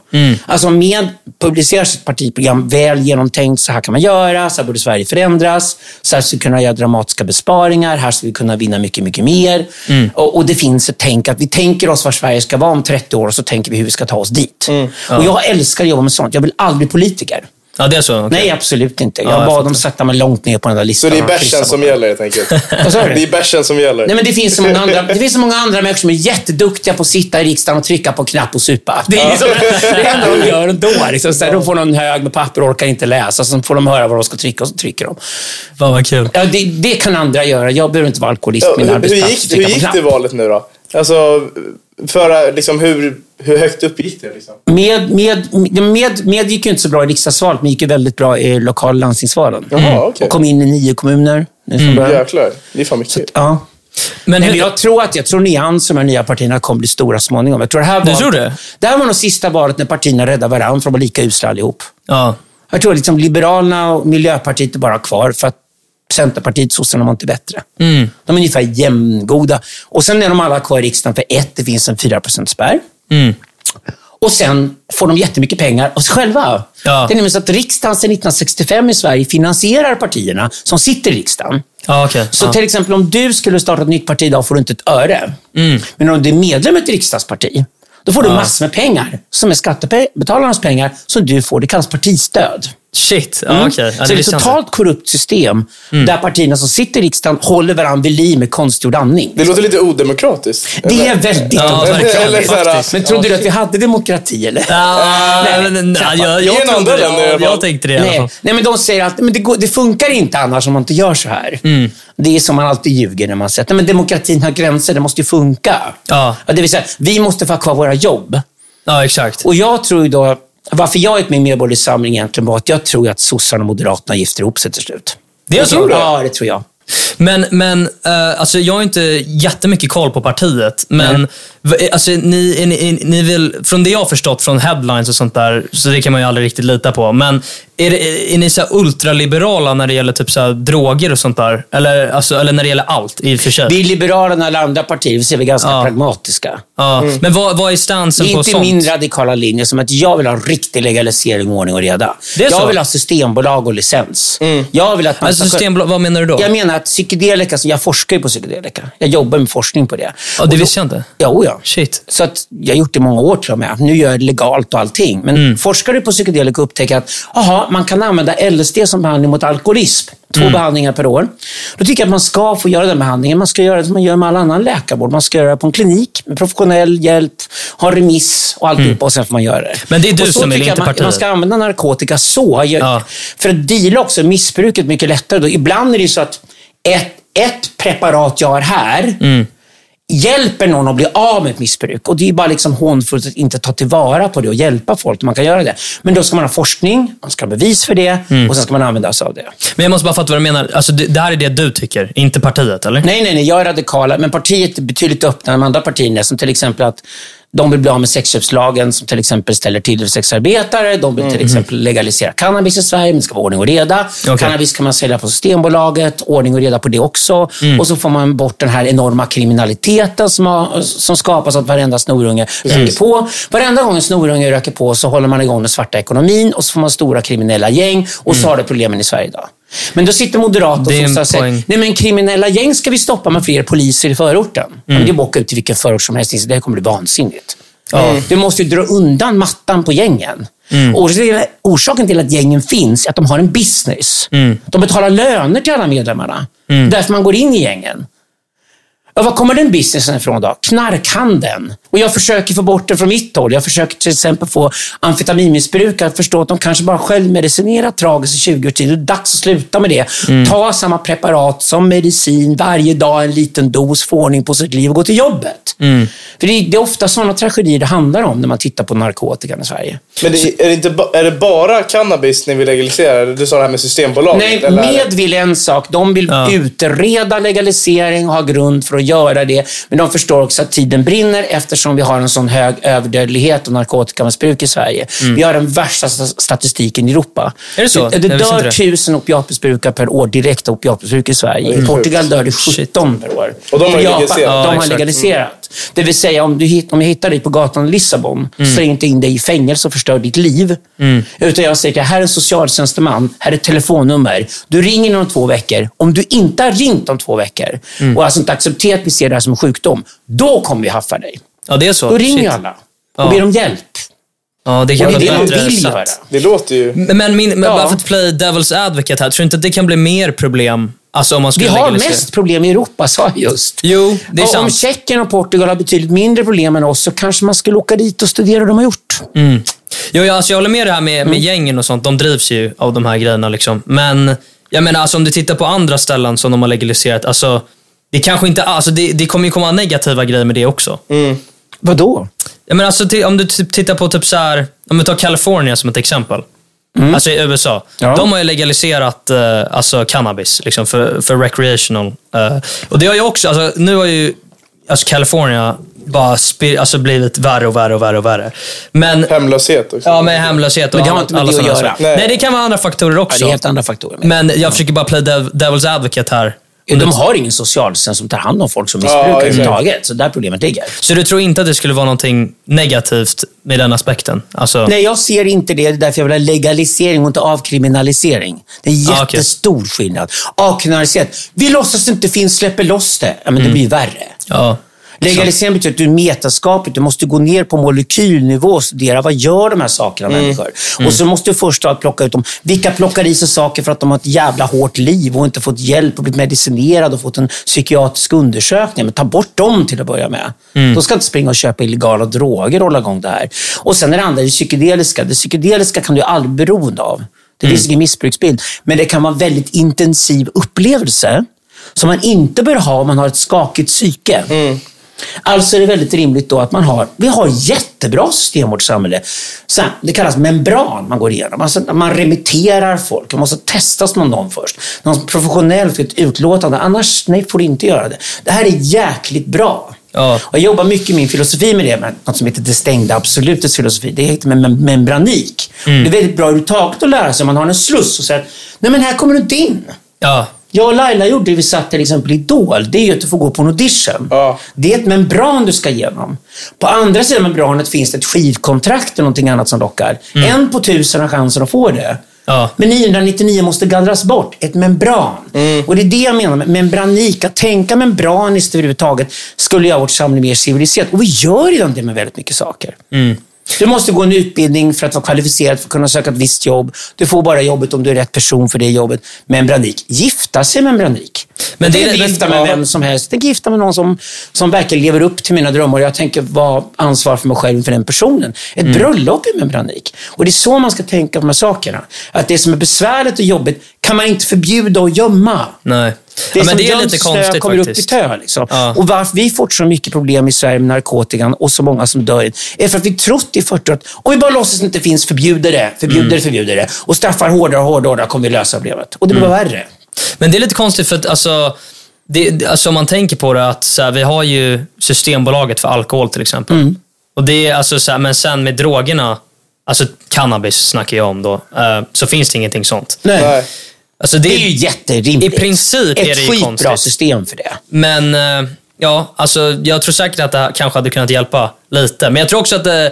Alltså med publicerar sitt partiprogram väl genomtänkt. Så här kan man göra, så här borde Sverige förändras. Så här ska vi kunna göra dramatiska besparingar. Här ska vi kunna vinna mycket, mycket mer. Och, och det finns ett tänk att vi tänker oss var Sverige ska vara om 30 år och så tänker vi hur vi ska ta oss dit. Och jag älskar att jobba med sånt. Jag vill aldrig bli politiker. Ja, det är så? okej. Nej, absolut inte. Jag jag bad dem sätta mig långt ner på den där Så listan. det är bärsen som gäller helt enkelt. Det är bärsen som gäller. Nej, men det finns så många andra, det finns så många andra människor som är jätteduktiga på att sitta i riksdagen och trycka på knapp och supa. Det är liksom, det enda de gör ändå. Liksom, så de får någon hög med papper och orkar inte läsa, så får de höra vad de ska trycka och så trycker de. Fan vad kul. Ja, det, det kan andra göra. Jag behöver inte vara alkoholist Ja, på min hur, gick, hur gick det valet nu då? Alltså, för, liksom, hur, hur högt upp gick det? Liksom? Med, med, med, med gick ju inte så bra i riksdagsvalet, men gick ju väldigt bra i lokal landstingsvalen. Jaha, okej. Och kom in i nio kommuner. början. Jäklar, det är fan mycket. Ja. Men Men hur, jag tror att jag tror Nyans som de här nya partierna kommer bli stora småningom. Jag tror det här Du var, tror det? Det här var nog sista valet när partierna räddade varandra, för de var lika usla allihop. ja. Jag tror att liksom Liberalerna och Miljöpartiet är bara kvar för att Centerpartiet sossarna var inte bättre. Mm. De är ungefär jämngoda. Och sen är de alla kvar i riksdagen för ett, det finns en 4 spärr. Mm. Och sen får de jättemycket pengar av sig själva. Ja. Det är nämligen så att riksdagen sedan 1965 i Sverige finansierar partierna som sitter i riksdagen. Ja, okej. Så ja. till exempel om du skulle starta ett nytt parti idag får du inte ett öre. Mm. Men om du är medlem i ett riksdagsparti, då får du massor med pengar som är skattebetalarnas pengar som du får. Det kallas partistöd. Shit, ja, Mm. okej. Ja, så det är ett jag totalt korrupt system där partierna som sitter i riksdagen håller varandra vid liv med konstgjord andning. Det låter lite odemokratiskt. Det är väldigt Ja, Eller- verkligen, eller faktiskt. Men trodde du att vi hade demokrati eller? Ja, Nej, men, nej, jag, jag, trodde det. Ja, fall. jag tänkte det i alla Nej, fall. nej, men de säger att men det, går, det funkar inte annars om man inte gör så här. Mm. Det är som man alltid ljuger när man säger att nej, men demokratin har gränser, det måste ju funka. Ja. Det vill säga, vi måste få ha kvar våra jobb. Ja, exakt. Och jag tror ju då, varför jag är med i Medborgerlig Samling egentligen var att jag tror att sossarna och moderaterna gifter ihop sig till slut. Det är Jag så? tror? Ja, det tror jag. Men, men eh, alltså, jag har inte jättemycket koll på partiet. Men v- alltså, ni, ni, ni vill, från det jag har förstått från headlines och sånt där, så det kan man ju aldrig riktigt lita på. Men är, det, är ni så ultraliberala när det gäller typ så droger och sånt där? Eller, alltså, eller när det gäller allt i och för sig? Vi är Liberalerna eller andra partier, vi ser vi ganska Ja. pragmatiska. ja. Men vad, vad är stansen Det är på inte sånt? min radikala linje som att jag vill ha riktig legalisering, ordning och reda. Det jag så? vill ha systembolag och licens. Jag vill att man Alltså, systembolag, vad menar du då? Jag menar att psykedelika, så jag forskar ju på psykedelika. Jag jobbar med forskning på det. Ja, Och det då- visste jag inte. Jo, ja. Shit. Så att jag har gjort det i många år till och med. Nu gör jag det legalt och allting. Men Mm. forskar du på psykedelika upptäcker att aha, man kan använda LSD som behandling mot alkoholism. Två behandlingar per år. Då tycker jag att man ska få göra den behandlingen. Man ska göra det som man gör med all annan läkarvård. Man ska göra det på en klinik med professionell hjälp, ha remiss och alltihopa och sen får man göra det. Men det är du som jag inte man, partiet. man ska använda narkotika så. Ja. För att deala också missbruket mycket lättare. Då. Ibland är det så att ett, ett preparat jag har här Mm. Hjälper någon att bli av med ett missbruk. Och det är bara liksom hånfullt att inte ta tillvara på det och hjälpa folk. Man kan göra det. Men då ska man ha forskning, man ska ha bevis för det Mm. och sen ska man använda sig av det. Men jag måste bara fatta vad du menar. Alltså, det, det här är det du tycker, inte partiet, eller? Nej, nej, nej. Jag är radikala. Men partiet är betydligt öppnare än de andra partierna. Som till exempel att de vill bli av med sexköpslagen som till exempel ställer till för sexarbetare. De vill till exempel legalisera cannabis i Sverige, men det ska vara ordning och reda. Okej. Cannabis kan man sälja på Systembolaget, ordning och reda på det också. Och så får man bort den här enorma kriminaliteten som, har, som skapas av att varenda snorunge röker på. Varenda gång en snorunge röker på så håller man igång den svarta ekonomin och så får man stora kriminella gäng och så har du problemen i Sverige idag. Men då sitter är och en sossar och säger, nej men kriminella gäng ska vi stoppa med fler poliser i förorten. Men det är bara att åka ut till vilken förort som helst. Det här kommer bli vansinnigt. Du måste ju dra undan mattan på gängen. Och orsaken till att gängen finns är att de har en business. De betalar löner till alla medlemmarna. Därför man går in i gängen. Ja, var kommer den businessen ifrån då? Knarkhandeln. Och jag försöker få bort den från mitt håll. Jag försöker till exempel få amfetaminmissbrukare att förstå att de kanske bara självmedicinerat tragiskt i 20 års tid. Det är dags att sluta med det. Ta samma preparat som medicin varje dag, en liten dos, få ordning på sitt liv och gå till jobbet. För det är, det är ofta sådana tragedier det handlar om när man tittar på narkotikan i Sverige. Men det, är, det inte, är det bara cannabis ni vill legalisera? Du sa det här med Systembolaget. Nej, eller? med vill en sak. De vill utreda legalisering och ha grund för att göra det. Men de förstår också att tiden brinner eftersom vi har en sån hög överdödlighet och narkotikamissbruk i Sverige. Vi har den värsta sta- statistiken i Europa. Mm. Är det så? Det, det dör det. tusen opiatmissbrukare per år direkt av opiatmissbruk i Sverige. I Portugal dör det 17 per år. Och de har I legaliserat. Japan, Ja, de har legaliserat. Det vill säga, om, du om jag hittar dig på gatan i Lissabon, Mm. slänger inte in dig i fängelse och förstör ditt liv. Utan jag säger här är en socialtjänsteman, här är ett telefonnummer. Du ringer inom två veckor. Om du inte har ringt om två veckor Mm. och alltså inte accepterat att vi ser det här som en sjukdom, då kommer vi haffa dig. Ja, det är så. Då ringer Shit. ju alla Ja. och ber om hjälp. Ja, det Och kan det är vara det man vill göra. Det låter ju... Men, min, men Ja. bara för att play devil's advocate här, tror du inte att det kan bli mer problem? Alltså om man Vi skulle har legalisera? mest problem i Europa, sa jag just. Jo, det är Och om sant. Tjeckien och Portugal har betydligt mindre problem än oss så kanske man skulle åka dit och studera hur de har gjort. Jo, jag, alltså, jag håller med det här med, Mm. med gängen och sånt. De drivs ju av de här grejerna. Liksom. Men jag menar, alltså, om du tittar på andra ställen som de har legaliserat. Alltså, det kanske inte, alltså, det, det kommer ju komma negativa grejer med det också. Vadå? Jag menar, alltså, om du typ tittar på typ så här, om vi tar California som ett exempel. Alltså i USA. Mm. Ja. De har ju legaliserat eh, alltså cannabis liksom, för, för recreational. eh, och det har ju också, alltså, nu har ju alltså California bara spir, alltså, blivit värre och värre och värre och värre. Men, Hemlöshet också. ja, med hemlöshet och Men det har inte med alla det att göra. Nej. Nej. det kan vara andra faktorer Ja, också. det är helt andra faktorer. Men jag försöker bara play dev, devil's advocate här. De har ingen socialtjänst som tar hand om folk som missbrukar exakt. överhuvudtaget. Så där problemet ligger. Så du tror inte att det skulle vara någonting negativt med den aspekten? Alltså, Nej, jag ser inte det. Det är därför jag vill ha legalisering och inte avkriminalisering. Det är en Ah, okej. jättestor skillnad. Avkriminalisering. Vi låtsas inte finns, släpper loss det. Ja, men det blir värre. ja. Legalisering betyder att du är metaskapligt. Du måste gå ner på molekylnivå och studera vad gör de här sakerna människor. Och så måste du först plocka ut dem. Vilka plockar i sig saker för att de har ett jävla hårt liv och inte fått hjälp och blivit medicinerade och fått en psykiatrisk undersökning. Men ta bort dem till att börja med. De ska inte springa och köpa illegala droger och hålla igång det här. Och sen är det andra, det psykedeliska. Det psykedeliska kan du aldrig bli beroende av. Det finns ingen missbruksbild. Men det kan vara en väldigt intensiv upplevelse som man inte bör ha om man har ett skakigt psyke. Alltså är det väldigt rimligt då att man har, vi har jättebra system i vårt samhälle. Sen, det kallas membran man går igenom. Alltså, man remitterar folk. Det måste testas någon först. Någon professionell för ett utlåtande. Annars nej, får du inte göra det. Det här är jäkligt bra. Ja. Och jag jobbar mycket i min filosofi med det, med något som heter det stängda absolutets filosofi. Det heter mem- membranik. Det är väldigt bra överhuvudtaget att lära sig om man har en sluss och säger nej men här kommer du inte in. Ja. Jag och Laila gjorde det vi satt till exempel i Idol. Det är ju att du får gå på en audition. Ja. Det är ett membran du ska igenom. På andra sidan membranet finns det ett skivkontrakt eller någonting annat som lockar. En på tusen har chansen att få det. Ja. Men 999 måste gallras bort. Ett membran. Och det är det jag menar med membranik. Att tänka membraniskt överhuvudtaget skulle göra vårt samhälle mer civiliserat. Och vi gör redan det med väldigt mycket saker. Du måste gå en utbildning för att vara kvalificerad för att kunna söka ett visst jobb. Du får bara jobbet om du är rätt person för det jobbet. Men Branik, gifta sig med en Branik. Men det- är gifta med vem som helst. Jag gifta med någon som, som verkligen lever upp till mina drömmar. Jag tänker vara ansvar för mig själv för den personen. Ett Mm. bröllop är med en Branik. Och det är så man ska tänka på de här sakerna. Att det som är besvärligt och jobbigt kan man inte förbjuda och gömma. Nej. Det ja, är men som det är lite konstigt kommer upp i tö. Liksom. Ja. Och varför vi får så mycket problem i Sverige med narkotikan och så många som dör är för att vi trott i 40 år att om vi bara låtsas att det inte finns, förbjuder det, förbjuder Mm. det, förbjuder det och straffar hårdare och hårdare, hårdare kommer vi lösa problemet. Och det blir Mm. värre. Men det är lite konstigt för att alltså, det, det- alltså om man tänker på det att så här, vi har ju Systembolaget för alkohol till exempel. Mm. Och det är alltså så här, men sen med drogerna, alltså cannabis snackar jag om då, eh, så finns det ingenting sånt. Nej. Nej. Alltså det, Det är ju jätterimligt. I princip Ett är det ju skitbra konstigt. system för det. Men eh, ja, alltså jag tror säkert att det kanske hade kunnat hjälpa lite. Men jag tror också att det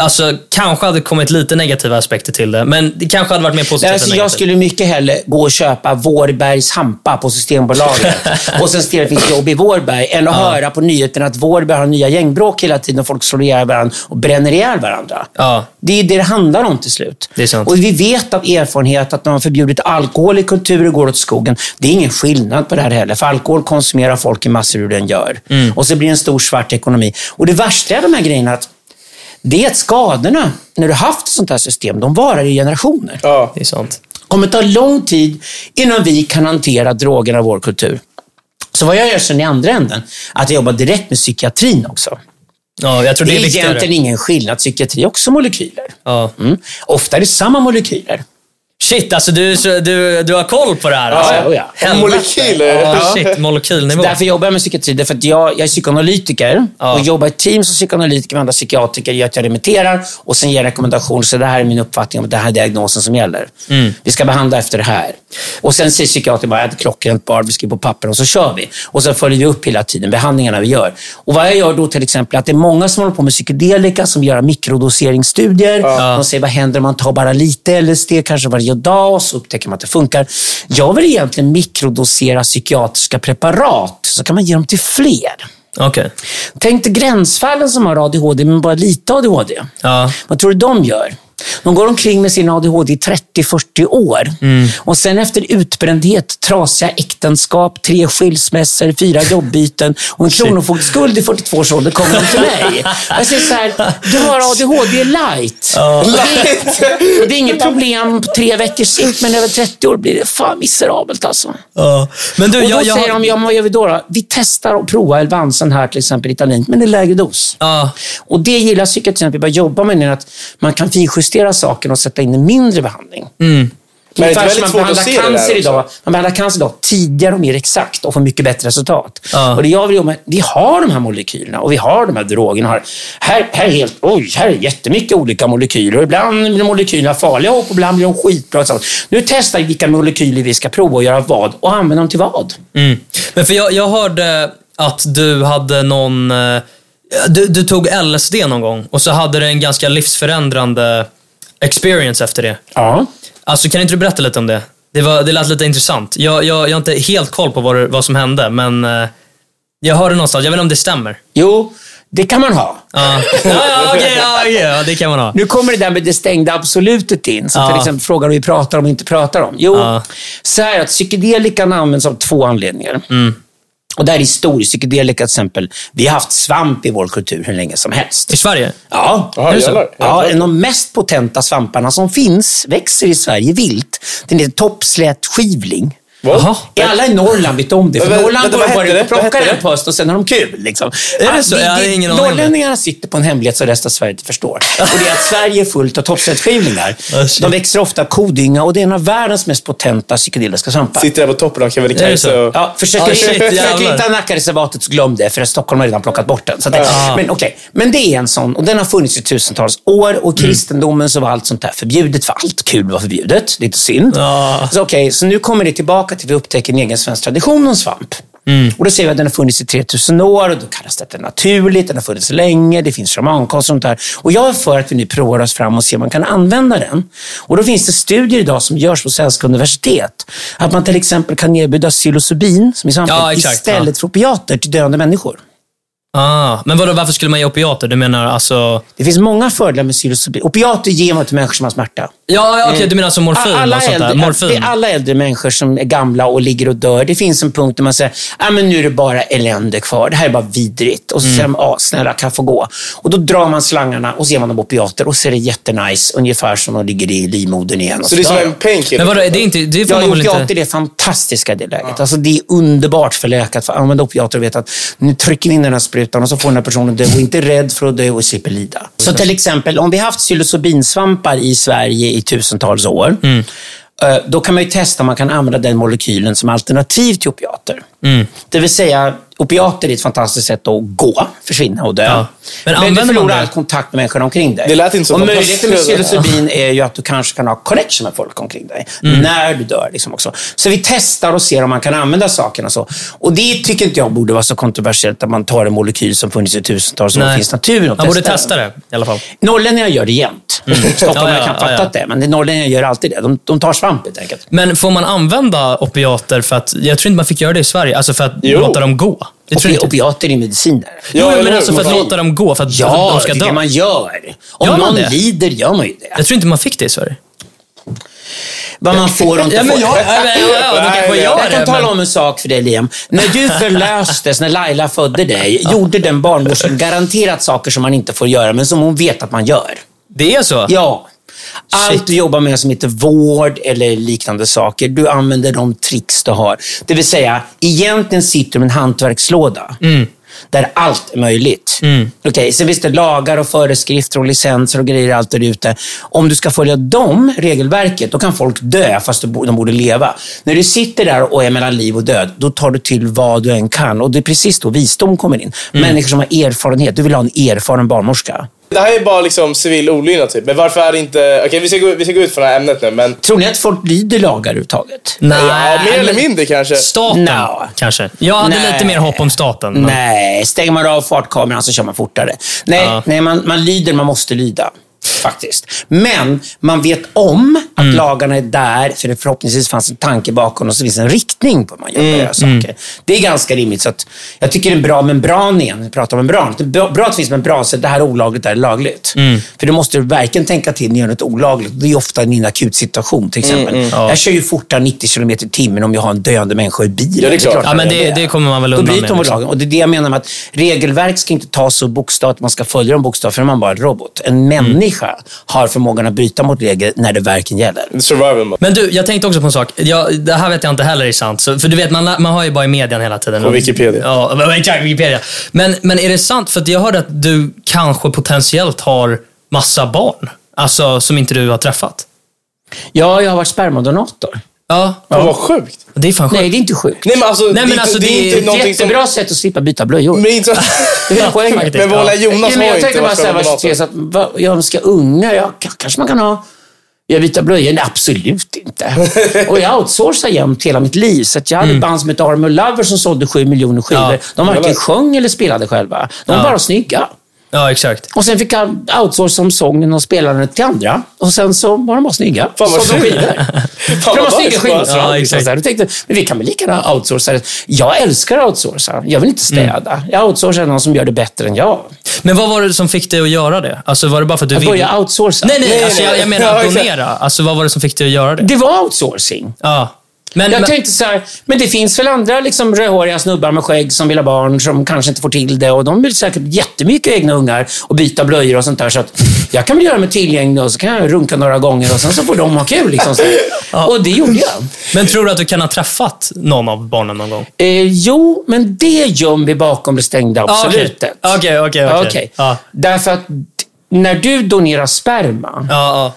alltså, kanske hade kommit lite negativa aspekter till det. Men det kanske hade varit mer positivt alltså, jag skulle mycket hellre gå och köpa Vårbergs hampa på Systembolaget och sen se att det finns jobb i Vårberg än att höra på nyheterna att Vårberg har nya gängbråk hela tiden och folk slår ihjäl varandra och bränner ihjäl varandra. Ja. Det är det det handlar om till slut. Det är sant. Och vi vet av erfarenhet att när man förbjudit alkohol i kulturer går åt skogen. Det är ingen skillnad på det här heller. För alkohol konsumerar folk i massor hur den gör. Mm. Och så blir det en stor svart ekonomi. Och det värsta är de här grejerna att det är att skadorna, när du har haft ett sånt här system, de varar i generationer. Ja. Det är sant. Det kommer ta lång tid innan vi kan hantera drogerna i vår kultur. Så vad jag gör sen i andra änden, att jag jobbar direkt med psykiatrin också. Ja, jag tror Det det är är viktigare. egentligen ingen skillnad. Psykiatri är också molekyler. Ja. Mm. Ofta är det samma molekyler. Shit, alltså du, är du, du har koll på det här. Alltså. Ja, ja. Helvete. Molekyler. Ja, shit, molekylnivå. Därför jobbar jag med psykiatri. Därför att jag, jag är psykoanalytiker Ja. och jobbar i team som psykoanalytiker med andra psykiatriker. gör att jag remitterar och sen ger rekommendationer. Så det här är min uppfattning om det här är diagnosen som gäller. Mm. Vi ska behandla efter det här. Och sen säger psykiatern bara, det är klockrent bara, vi skriver på papper och så kör vi. Och sen följer vi upp hela tiden behandlingarna vi gör. Och vad jag gör då till exempel, att det är många som håller på med psykedelika som gör mikrodoseringsstudier. De säger, vad händer om man tar bara lite LSD, kanske varje dag, och så upptäcker man att det funkar. Jag vill egentligen mikrodosera psykiatriska preparat, så kan man ge dem till fler. Okej. Tänk dig gränsfallen som har ADHD, men bara lite ADHD. Ja. Vad tror du de gör? De går omkring med sin ADHD i 30-40 år. Och sen efter utbrändhet, trasiga äktenskap, tre skilsmässor, fyra jobbyten och en kronofogdeskuld i 42 års ålder kommer de till mig. Jag säger så här, du har ADHD light. Och det, och det är inget problem på tre veckors sikt, men över 30 år blir det fan miserabelt alltså. Ja. Men du, Och då jag, jag, säger de, ja, vad gör vi då, då? Vi testar och provar Elvansen här till exempel, Ritalin, men i lägre dos. Ja. Och det gillar psykiatrin att vi börjar jobba med, att man kan finjustera saken och sätta in en mindre behandling. Men det är väldigt man svårt att se det cancer där idag. Man behandlar cancer idag tidigare och mer exakt och får mycket bättre resultat. Ja. Och det jag vill jobba med, vi har de här molekylerna och vi har de här drogerna. Här, här, här, är, helt, oj, här är jättemycket olika molekyler. Och ibland blir molekylerna farliga och ibland blir de skitbra. och sånt. Nu testar vi vilka molekyler vi ska prova och göra vad och använda dem till vad. Mm. Men för jag, jag hörde att du hade någon... eh, Du, du tog LSD någon gång och så hade du en ganska livsförändrande experience efter det. Ja. Alltså kan inte du berätta lite om det? Det, var, det lät lite intressant. Jag, jag, jag har inte helt koll på vad, vad som hände, men eh, jag hörde någonstans. Jag vet inte om det stämmer. Jo, det kan man ha. Ja, ja, ja, okej, ja, okej, ja, det kan man ha. Nu kommer det där med det stängda absolutet in. Så Ja. till exempel frågar vi pratar om och inte pratar om. Jo, Ja. så här att psykedelikan används av två anledningar. Mm. Och det här är historiskt. Psykedelika till exempel. Vi har haft svamp i vår kultur hur länge som helst. I Sverige? Ja, Jaha, är det så? jävlar. ja, en av de mest potenta svamparna som finns växer i Sverige vilt. Den heter toppslät skivling. Vad? Jaha. Är alla i Norrland vet om det? För Norrland går bara ut och det? Plockar det? på hösten och sen har de kul. Liksom. Är det så? Jag hade ingen det. Norrlänningarna sitter på en hemlighet som resten av Sverige inte förstår. Och det är att Sverige är fullt av toppslättskivlingar. Ja, shit. De växer ofta av kodynga och det är en av världens mest potenta psykedeliska svampar. Sitter där på toppen av det Kebnekaise och... Ja, försöker Ah, shit, försöker hitta Nackareservatet så glöm det, för Stockholm har redan plockat bort den. Det, Ah. Men okej, men det är en sån och den har funnits i tusentals år och Mm. kristendomen så var allt sånt där förbjudet, för allt kul var förbjudet. Lite synd. Ja. Så okej, så nu kommer det tillbaka till att vi upptäcker en egen svensk tradition om svamp. Mm. Och då säger vi att den har funnits i 3000 år och då kallas det naturligt, den har funnits länge, det finns shamankonst och sånt där. Och jag är för att vi nu provar oss fram och ser om man kan använda den. Och då finns det studier idag som görs på svenska universitet. Att man till exempel kan erbjuda psilocybin, som är svampar, Ja, exakt, istället för opiater till döende människor. Ah, men vadå, varför skulle man ge opiater? Du menar alltså... Det finns många fördelar med psilocybin. Opiater ger man till människor som har smärta. Ja, ja, okej, du menar alltså morfin alla och sånt där? äldre, Morfin? det är alla äldre människor som är gamla och ligger och dör. Det finns en punkt där man säger ah, men nu är det bara elände kvar. Det här är bara vidrigt. Och så Mm. säger de, ah, snälla kan jag få gå? Och då drar man slangarna och så ger man dem opiater och så är det jättenice. Ungefär som de ligger i livmodern igen. Och Så det är som en painkiller? Men vadå, det är inte... Det får Ja, opiater inte... är fantastiska i det läget. Alltså, det är underbart för läkare att få använda opiater och veta att nu trycker vi in den här sprutan och så får den här personen dö och inte rädd för att dö och slipper lida. Så till exempel, om vi haft psilocybinsvampar i Sverige i tusentals år, eh, då kan man ju testa om man kan använda den molekylen som alternativ till opiater. Det vill säga, opiater är ett fantastiskt sätt att gå, försvinna och dö. Ja. Men Men, du förlorar all kontakt med människorna omkring dig. Det lät inte så och möjligheten med psilocybin är ju att du kanske kan ha connection med folk omkring dig. Mm. När du dör. Liksom också. Så vi testar och ser om man kan använda sakerna så. Och det tycker inte jag borde vara så kontroversiellt att man tar en molekyl som funnits i tusentals år och finns i naturen och Man borde testa det i alla fall. Norrlänningar gör det jämt. Stockholm Mm. Ja, ja, kan ja, fattat ja. det, men norrlänningar gör alltid det. De, de tar svamp helt enkelt. Men får man använda opiater för att... Jag tror inte man fick göra det i Sverige. Alltså för att Jo. låta dem gå. Det tror Opi- jag. Opiater är mediciner. Jo, Ja, jo, men alltså för att låta dem gå, för att, för Ja, att de det ska är det dö. man gör. Om Gör man någon det? lider gör man ju det. Jag tror inte man fick det i Sverige. Vad man får och inte Ja, får. jag, ja, ja, ja, gör Jag kan det. tala om en sak för dig Liam. När du förlöstes, när Laila födde dig, gjorde den barnmorskan garanterat saker som man inte får göra, men som hon vet att man gör. det är så? Ja. Allt du jobbar med som heter vård eller liknande saker, du använder de tricks du har. Det vill säga, egentligen sitter du med en hantverkslåda. Där allt är möjligt. Okej, sen finns det lagar och föreskrifter och licenser och grejer allt där ute. Om du ska följa de regelverket, då kan folk dö fast de borde- de borde leva. När du sitter där och är mellan liv och död, då tar du till vad du än kan. Och det är precis då visdom kommer in. Människor som har erfarenhet. Du vill ha en erfaren barnmorska. Det här är bara liksom civil olydnad typ. Men varför är det inte... Okej, vi, ska gå, vi ska gå ut från det här ämnet nu, men... Tror ni att folk lyder lagar överhuvudtaget? Nej, Ja, mer eller mindre kanske. Staten, Nå. kanske. Jag hade Nej. lite mer hopp om staten. men- Nej, stänger man av fartkameran så kör man fortare. Nej, Ja. nej man, man lyder, man måste lyda. Faktiskt. Men man vet om att Mm. lagarna är där, för det förhoppningsvis fanns en tanke bakom och så finns en riktning på hur man gör Mm. mm. saker. Det är ganska rimligt. Så att jag tycker det är bra membran igen. Vi pratar om membran. Det är bra att det finns membran, så det här är olagligt, det här är lagligt. Mm. För du måste verkligen tänka till när du gör något olagligt. Det är ofta en akut situation till exempel. Mm, Jag kör ju fortare 90 km i timmen om jag har en döende människa i bilen. Ja, det är klart. Ja, men det, det kommer man väl då undan bryter med. man mot lagen. Och det är det jag menar med att regelverk ska inte tas så bokstavligt att man ska följa dem bokstavligt, för då man bara en robot. En människa har förmågan att bryta mot regler när det verkligen gäller. Survival mode. Men du, jag tänkte också på en sak. Jag, det här vet jag inte heller är sant. Så, för du vet, man, man har ju bara i median hela tiden. På Wikipedia. Ja, exakt. Wikipedia. Men, men är det sant? För att jag hörde att du kanske potentiellt har massa barn. Alltså, som inte du har träffat. Ja, jag har varit spermadonator. Ja, Fan vad sjukt. det är fan sjukt. Nej, det är inte sjukt. Nej men alltså, Nej, det, är men inte- alltså, det det är är inte ett någonting som... Jättebra sätt att slippa byta blöjor. Men, inte, Det är poängen. Men Ja. Jonas Ja, men jag ju tänkte bara varit så vad att, vad, jag ska unga, ja, kanske man kan ha. Jag byta blöjor? Nej, absolut inte. Och jag outsourcar jämt hela mitt liv. Så att jag hade ett band som hette Army Lover som sålde sju miljoner skivor. Ja. De varken sjöng eller spelade själva. De var Ja. bara snygga. Ja, exakt. Och sen fick jag outsourca om sången och spelandet till andra. Och sen så var de bara snygga. Fan, vad Sålde de var vad snygga skivor. Ja, exakt. Då tänkte jag, men vi kan väl lika gärna outsourca det. Jag älskar att outsourca. Jag vill inte städa. Jag outsourcar någon som gör det bättre än jag. Men vad var det som fick dig att göra det? Alltså, var det bara för att du Jag ville... börjar outsourca. Nej, nej, Nej, alltså, nej. jag, jag menar att donera. Alltså, vad var det som fick dig att göra det? Det var outsourcing. Ja. Men, Jag men, tänkte så här, men det finns väl andra liksom rödhåriga snubbar med skägg som vill ha barn, som kanske inte får till det. Och de vill säkert jättemycket egna ungar och byta blöjor och sånt där. Så att jag kan väl göra mig tillgänglig och så kan jag runka några gånger och sen så får de ha kul. Liksom, så. Och det gjorde jag. men tror du att du kan ha träffat någon av barnen någon gång? Eh, jo, men det gömmer vi bakom det stängda Ah, absolutet. Okej, okej, okej. Ja. Därför att när du donerar sperma, Ja, ja.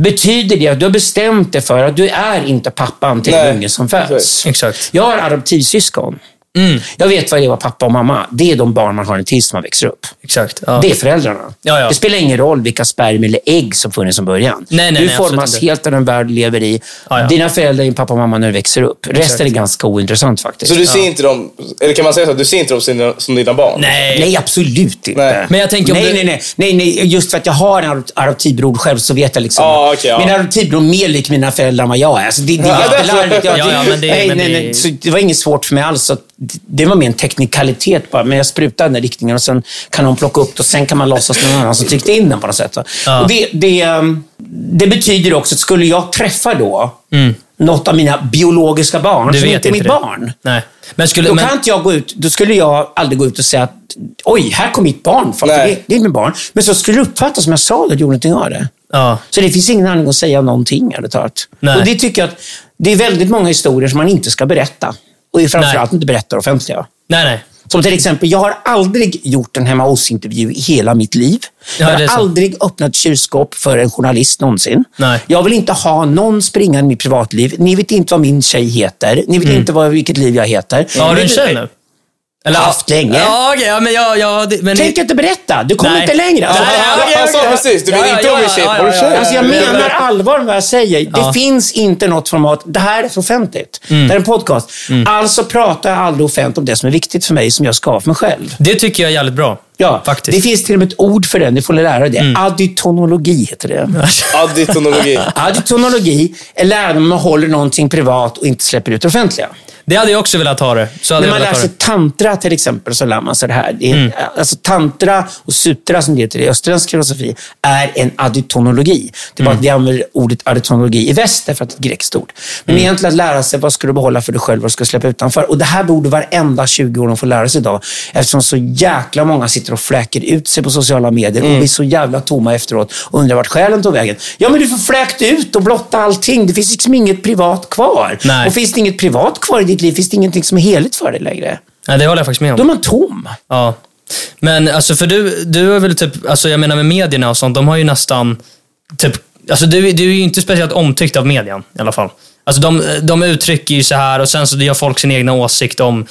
Betyder det att du har bestämt dig för att du är inte pappan till en unge som föds. Exakt. Jag har adoptivsyskon. Mm. Jag vet vad det vara pappa och mamma. Det är de barn man har en tills man växer upp. Exakt. Ja. Det är föräldrarna. Ja, ja. Det spelar ingen roll vilka spermier eller ägg som funnits från början. Nej, nej, du nej, formas helt av den värld du lever i. Ja, ja. Dina föräldrar är din pappa och mamma när du växer upp. Resten är ganska ointressant faktiskt. Så du ser inte dem, eller kan man säga så att du ser inte dem som dina, som dina barn? Nej. Nej, absolut inte. Nej. Men jag tänker om nej, du- nej, nej, nej, nej. Just för att jag har en adop- adoptivbror själv så vet jag liksom okej, ja. min adoptivbror är mer lik mina föräldrar än vad jag är. Alltså, det, det är jättelarvigt. Ja, ja, men det- nej, men nej, nej. Så det var inget svårt för mig alls att det var mer en teknikalitet bara. Men jag sprutade den där riktningen och sen kan någon plocka upp det och sen kan man låtsas någon annan som tryckte in den på något sätt. Ja. Och det, det, um, det betyder också att skulle jag träffa då något av mina biologiska barn, Mm. Du som vet inte är mitt det. barn. Nej. Men skulle... Då men, kan inte jag gå ut, då skulle jag aldrig gå ut och säga att oj, här kom mitt barn. För det, det är mitt barn. Men så skulle det uppfattas som jag sa det och gjorde någonting av det. ja. Så det finns ingen anledning att säga någonting ärligt talat. Och det tycker jag att det är väldigt många historier som man inte ska berätta. Och framförallt inte berätta offentliga. Nej, nej. Som till exempel, jag har aldrig gjort en hemma hos-intervju i hela mitt liv. Ja, jag är har aldrig öppnat kylskåp för en journalist någonsin. Nej. Jag vill inte ha någon springande i mitt privatliv. Ni vet inte vad min tjej heter. Ni vet inte vad, vilket liv jag heter. Ja, har du en tjej nu? Eller, Haft länge. Ja, okej. ja, men jag... Ja, det, men Tänk inte berätta, du kommer Nej. inte längre. Alltså, Nej, Han, okej, han sa okej. precis, du vill Ja, inte ja, ha min ja, ja, ja? Alltså jag menar allvar med vad jag säger. Ja. Det finns inte något format. Det här är för offentligt. Mm. Det här är en podcast. Alltså pratar jag aldrig offentligt om det som är viktigt för mig, som jag ska för mig själv. Det tycker jag är jävligt bra. Ja, Faktiskt. Det finns till och med ett ord för det. Ni får lära er det. Mm. Additonologi heter det. Additonologi. Additonologi är läran om man håller någonting privat och inte släpper ut det offentliga. Det hade jag också velat ha det. När man lär sig tantra till exempel så lär man sig det här. Det är, Mm. Alltså tantra och sutra som det heter i österländsk filosofi är en additonologi. Det är bara att vi Mm. använder ordet additonologi i väst därför att det är ett grekiskt ord. Men Mm. egentligen att lära sig vad ska du behålla för dig själv och vad ska du släppa utanför. Och det här borde varenda 20-åring få lära sig idag eftersom så jäkla många sitter och fläker ut sig på sociala medier Mm. och blir så jävla tomma efteråt och undrar vart själen tog vägen. Ja, men du får fläkt ut och blotta allting. Det finns liksom inget privat kvar. Nej. Och finns det inget privat kvar i ditt liv finns det ingenting som är heligt för dig längre. Nej, det håller jag faktiskt med Då är om. man tom. Ja. Men alltså, för du, du är väl typ, alltså jag menar med medierna och sånt, de har ju nästan, typ, alltså du, du är ju inte speciellt omtyckt av median i alla fall. Alltså de, de uttrycker ju så här och sen så gör folk sin egna åsikt om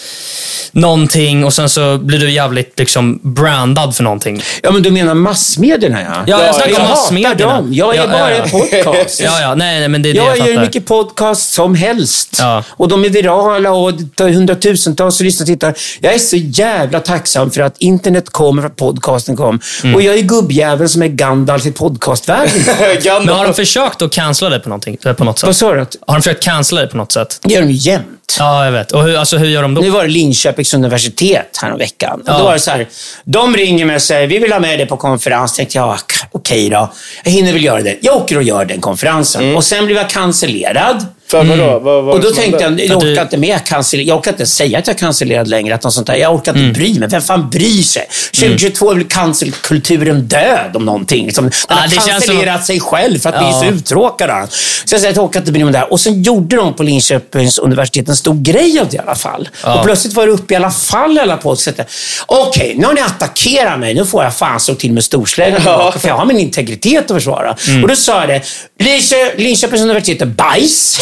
någonting och sen så blir du jävligt liksom brandad för någonting. Ja, men du menar massmedierna ja? Ja, jag snackar om massmedierna. dem. Jag är Ja, bara ja, en podcast. Ja, ja, nej, nej, men det är det Jag jag gör hur mycket podcast som helst. Ja. Och de är virala och det hundratusentals lyssnare och tittare. Jag är så jävla tacksam för att internet kom, för att podcasten kom. Mm. Och jag är gubbjäveln som är Gandalf i podcastvärlden. Men har de försökt att cancella dig på, någonting, på något Vad sätt? sa du? Har de försökt cancella dig på något sätt? Det gör de ju jämt. Ja, jag vet. Och hur, alltså, hur gör de då? Nu var det Linköpings universitet här veckan. Och Ja. då var det så här, de ringer mig och säger, vi vill ha med dig på konferens. tänkte jag, "Ah, okej då. Jag hinner väl göra det. Jag åker och gör den konferensen. Och sen blev jag cancellerad. För vadå? Vad, vad Mm. Och då som tänkte jag, jag orkar inte med cancel, Jag orkar inte säga att jag är cancellerad längre. Att något sånt där. Jag orkar inte bry mig. Vem fan bryr sig? 2022 är väl cancelkulturen död om någonting. Liksom, den Ja, har det känns som- cancellerat sig själv för att vi är Ja. så uttråkade. Så jag säger att jag orkar inte bry mig om det här. Och sen gjorde de på Linköpings universitet en stor grej av det i alla fall. Ja. Och plötsligt var det uppe i alla fall alla på. Så att, Okej, nu har ni attackerat mig. Nu får jag fan slå till med storsläggan tillbaka. För jag har min integritet att försvara. Mm. Och då sa jag det. Linköping, Linköpings universitet är bajs.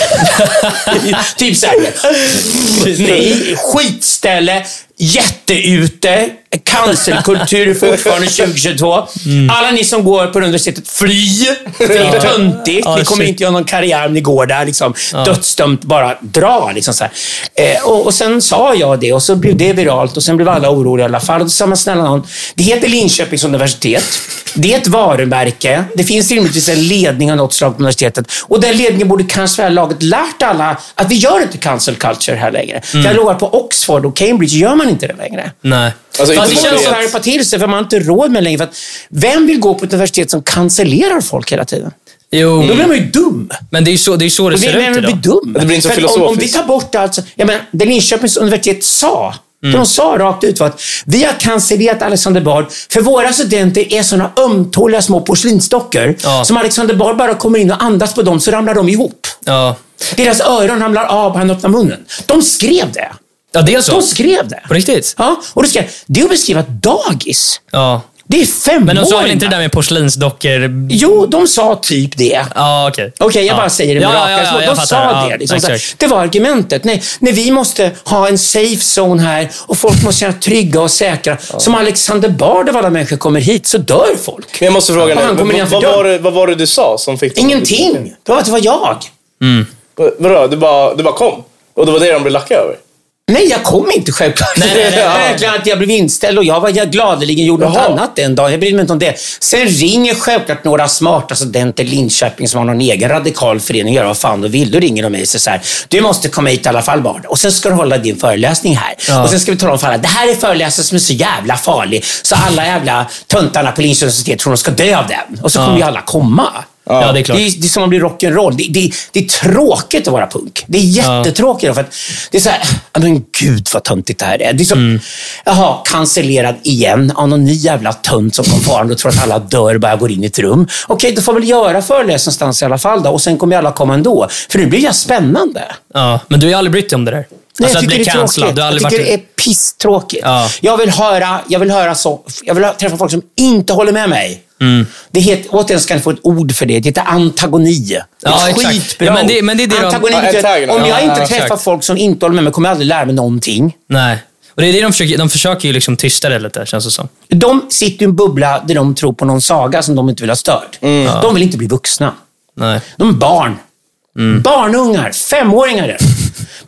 Typ såhär. Nej, skitställe, jätteute, cancelkultur fortfarande 2022. Mm. Alla ni som går på universitetet, fly! För det är töntigt. Ja, ni kommer shit. inte göra någon karriär om ni går där. Liksom. Dödsdömt, bara dra. Liksom, så här. Eh, och, och sen sa jag det och så blev det viralt och sen blev alla oroliga i alla fall. Och då sa man, snälla någon, det heter Linköpings universitet. Det är ett varumärke. Det finns rimligtvis en ledning av något slag på universitetet. Och den ledningen borde kanske här laget lärt alla att vi gör inte cancel culture här längre. För jag lovar, på Oxford och Cambridge gör man inte det längre. Nej. Alltså, Inte det känns skärpa till sig för man har inte råd med det längre. För att vem vill gå på ett universitet som cancellerar folk hela tiden? Jo, Då blir man ju dum. men det är ju så det, är så det ser ut idag. blir dum? Det blir inte så att Om, om vi filosofiskt. tar bort allt... Jag menar, det Linköpings universitet sa, Mm. de sa rakt ut var att vi har cancellerat Alexander Bard för våra studenter är såna ömtåliga små porslinsdockor. Ja. Som Alexander Bard bara kommer in och andas på dem så ramlar de ihop. Ja. Deras öron ramlar av och han öppnar munnen. De skrev det. Ja, det är så. De skrev det. På riktigt? Ja, och då skrev det är att beskriva dagis. Ja. Det är femåringar. Men de sa väl inte det där med porslinsdockor? Jo, de sa typ det. Ja, okej. Okej, jag ja. bara säger det med ja, raka ja, ja, De sa det. Liksom, exakt. det var argumentet. Nej, nej, vi måste ha en safe zone här och folk måste känna trygga och säkra. Som Alexander Bard av alla människor kommer hit så dör folk. Men jag måste fråga dig, vad, vad, var det, vad var det du sa som fick Ingenting. Det var att det var jag. Vad- Vadå? Du bara, du bara kom? Och det var det de blev lacka över? Nej, jag kom inte självklart. Nej, nej, nej. Verkligen att jag blev inställd och jag var jag gladeligen gjorde något Jaha. annat den dagen. Jag brydde mig inte om det. Sen ringer självklart några smarta studenter i Linköping som har någon egen radikal förening gör vad fan de vill. Då ringer de mig och säger så här, du måste komma hit i alla fall barn. Och sen ska du hålla din föreläsning här. Ja. Och sen ska vi tala om för alla, det här är föreläsningen som är så jävla farlig. Så alla jävla töntarna på Linköpings universitet tror de ska dö av den. Och så kommer ju alla komma. Ja, det är klart. Det är, det är som att bli rock'n'roll. Det, det, det är tråkigt att vara punk. Det är jättetråkigt. För att det är så här, "Ja, men gud vad töntigt det här är. Det är som, Mm. jaha, cancellerad igen av någon ny jävla tönt som kom farande och tror att alla dör och bara går in i ett rum. Okej, då får väl göra föreläsning någonstans i alla fall då. Och sen kommer alla komma ändå. För nu blir det spännande. Ja, men du har ju aldrig brytt dig om det där. Nej, alltså jag att tycker bli det är cancellad. tråkigt. Jag tycker varit... det är pisstråkigt. Ja. Jag vill höra, jag vill höra så, jag vill träffa folk som inte håller med mig. Mm. Det heter, återigen ska ni få ett ord för det. Det heter antagoni. Det är Ja, exakt. skitbra Ja, men det- men det är det de- antagoni Ja, betyder, om jag Ja, inte ja, träffar exakt. folk som inte håller med mig kommer jag aldrig lära mig någonting. Nej. Och det är det de försöker, de försöker ju liksom tysta det lite, känns det som. De sitter i en bubbla där de tror på någon saga som de inte vill ha störd. De vill inte bli vuxna. Nej. De är barn. Barnungar, femåringar.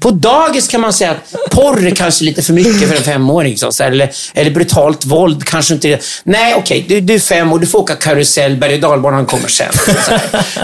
Är det. På dagis kan man säga att porr är kanske lite för mycket för en femåring. Så, så här, eller, eller brutalt våld kanske inte är Nej, okej, du, du är fem och du får åka karusell, berg och dalbanan kommer sen.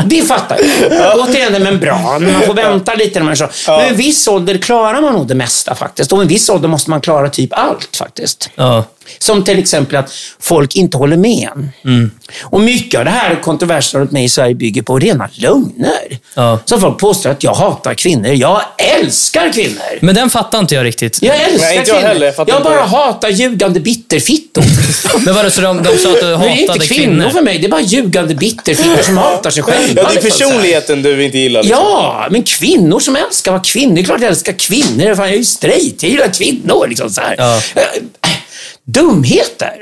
Det fattar jag. Återigen en membran, man får vänta lite. När man så. Men vid en viss ålder klarar man nog det mesta faktiskt. Och vid en viss ålder måste man klara typ allt faktiskt. Ja. Som till exempel att folk inte håller med en. Mm. Och mycket av det här kontroversen runt mig i Sverige bygger på rena lögner. Ja. Så folk påstår att jag hatar kvinnor. Jag älskar kvinnor. Men den fattar inte jag riktigt. Jag älskar Nej, inte jag kvinnor. heller. Jag fattar jag bara det. hatar ljugande bitterfittor. Men vadå, så de, de sa att du Men det är inte hatade kvinnor, kvinnor? för mig. Det är bara ljugande bitterfittor som hatar sig själva. Ja, det är personligheten du inte gillar. Liksom. Ja, men kvinnor som älskar vara kvinnor. Det är klart jag älskar kvinnor. Fan, jag är ju straight. Jag gillar kvinnor. Liksom så här. Ja. Dumheter.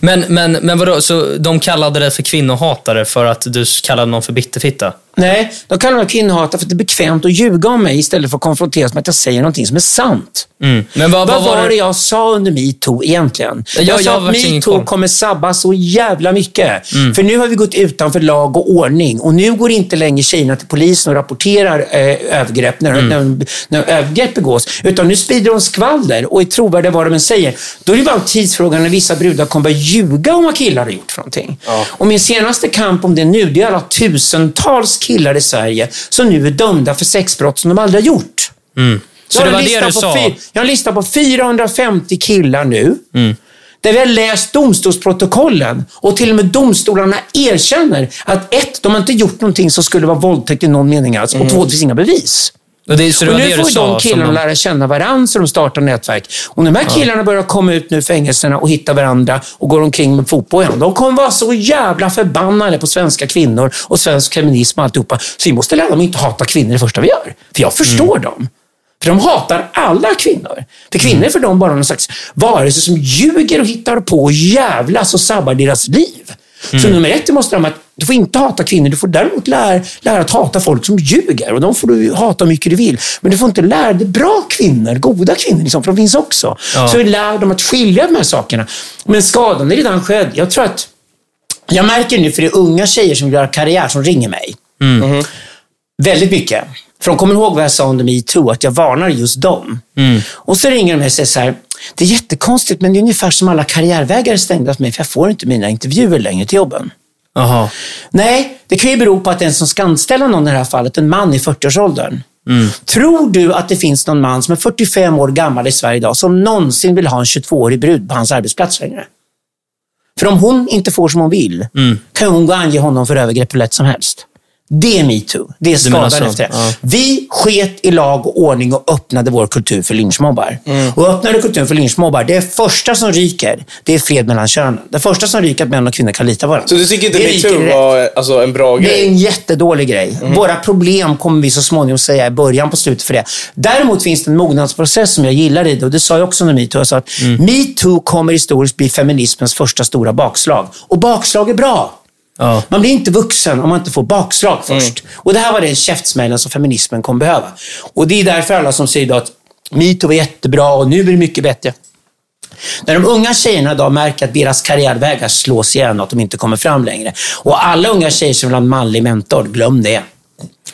Men, men, men vadå, så de kallade dig för kvinnohatare för att du kallade någon för bitterfitta? Nej, de kallar mig kvinnohatare för att det är bekvämt att ljuga om mig istället för att konfronteras med att jag säger någonting som är sant. Mm. Men vad, Vad var det jag sa under metoo egentligen? Jag- Jag, jag sa att metoo kommer sabba så jävla mycket. Mm. För nu har vi gått utanför lag och ordning och nu går inte längre tjejerna till polisen och rapporterar eh, övergrepp när, Mm. när, när övergrepp begås. Utan nu sprider de skvaller och är trovärdiga vad de än säger. Då är det bara en tidsfråga när vissa brudar kommer börja ljuga om vad killar har gjort för någonting. Och min senaste kamp om det nu, det är alla tusentals killar i Sverige som nu är dömda för sexbrott som de aldrig har gjort. Mm. Så Jag det var det du på sa? Jag har en lista på 450 killar nu. Mm. Där vi har läst domstolsprotokollen och till och med domstolarna erkänner att ett, de har inte gjort någonting som skulle vara våldtäkt i någon mening alls. Och två, det finns inga bevis. Och det, så det Och nu får de killarna de- lära känna varandra så de startar nätverk. Och när de här killarna börjar komma ut nu i fängelserna och hitta varandra och går omkring med fotbojan. De kommer vara så jävla förbannade på svenska kvinnor och svensk feminism och alltihopa. Så vi måste lära dem att inte hata kvinnor det första vi gör. För jag förstår Mm. dem. För de hatar alla kvinnor. För kvinnor är för dem bara någon slags varelse som ljuger och hittar på och jävlas och sabbar deras liv. Så nummer ett måste de att du får inte hata kvinnor. Du får däremot lära, lära att hata folk som ljuger. Och de får du hata hur mycket du vill. Men du får inte lära dig bra kvinnor, goda kvinnor, liksom, för de finns också. Ja. Så lär dem att skilja de här sakerna. Men skadan är redan skedd. Jag tror att jag märker nu, för det är unga tjejer som göra karriär som ringer mig. Väldigt mycket. För de kommer ihåg vad jag sa under metoo, att jag varnar just dem. Och så ringer de mig och säger så här, det är jättekonstigt men det är ungefär som alla karriärvägar är stängda för mig, för jag får inte mina intervjuer längre till jobben. Jaha. Nej, det kan ju bero på att den som ska anställa någon i det här fallet, en man i 40-årsåldern. Tror du att det finns någon man som är 45 år gammal i Sverige idag som någonsin vill ha en 22-årig brud på hans arbetsplats längre? För om hon inte får som hon vill, kan hon gå och ange honom för övergrepp hur lätt som helst. Det är metoo. Det är skadan så? efter det. Ja. Vi sket i lag och ordning och öppnade vår kultur för lynchmobbar. Och öppnade kulturen för lynchmobbar, det första som ryker, det är fred mellan könen. Det första som ryker är att män och kvinnor kan lita på varandra. Så du tycker inte metoo var alltså, en bra Det är grej? en jättedålig grej. Våra problem kommer vi så småningom säga i början på slutet för det. Däremot finns det en mognadsprocess som jag gillar i det och det sa jag också under metoo. Jag sa att metoo kommer historiskt bli feminismens första stora bakslag. Och bakslag är bra. Ja. Man blir inte vuxen om man inte får bakslag först. Och det här var den käftsmällen som feminismen kommer behöva. Och det är därför alla som säger att metoo var jättebra och nu är det mycket bättre. När de unga tjejerna idag märker att deras karriärvägar slås igen och att de inte kommer fram längre. Och alla unga tjejer som vill ha en manlig mentor, glöm det.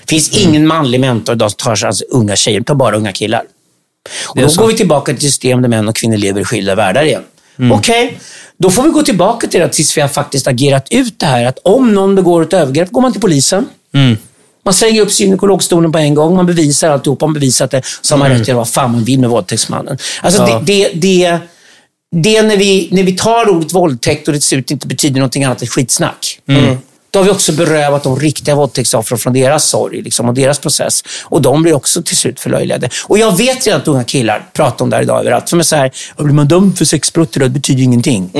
Det finns ingen manlig mentor idag som tar sig alltså unga tjejer, tar bara unga killar. Och då så. går vi tillbaka till system där män och kvinnor lever i skilda världar igen. Mm. Okej, då får vi gå tillbaka till det tills vi har faktiskt agerat ut det här. Att om någon begår ett övergrepp går man till polisen. Mm. Man slänger upp gynekologstolen på en gång, man bevisar alltihop, man bevisat det, så har man rätt att göra vad fan man vill med våldtäktsmannen. Alltså Mm. Ja. det, det, det, det är när vi, när vi tar ordet våldtäkt och det ser ut inte betyder någonting annat än skitsnack. Mm. Då har vi också berövat de riktiga våldtäktsoffren från deras sorg liksom, och deras process. Och de blir också till slut förlöjligade. Och jag vet redan att unga killar pratar om det här idag överallt. Som är så här, blir man dömd för sexbrott idag, det betyder ingenting.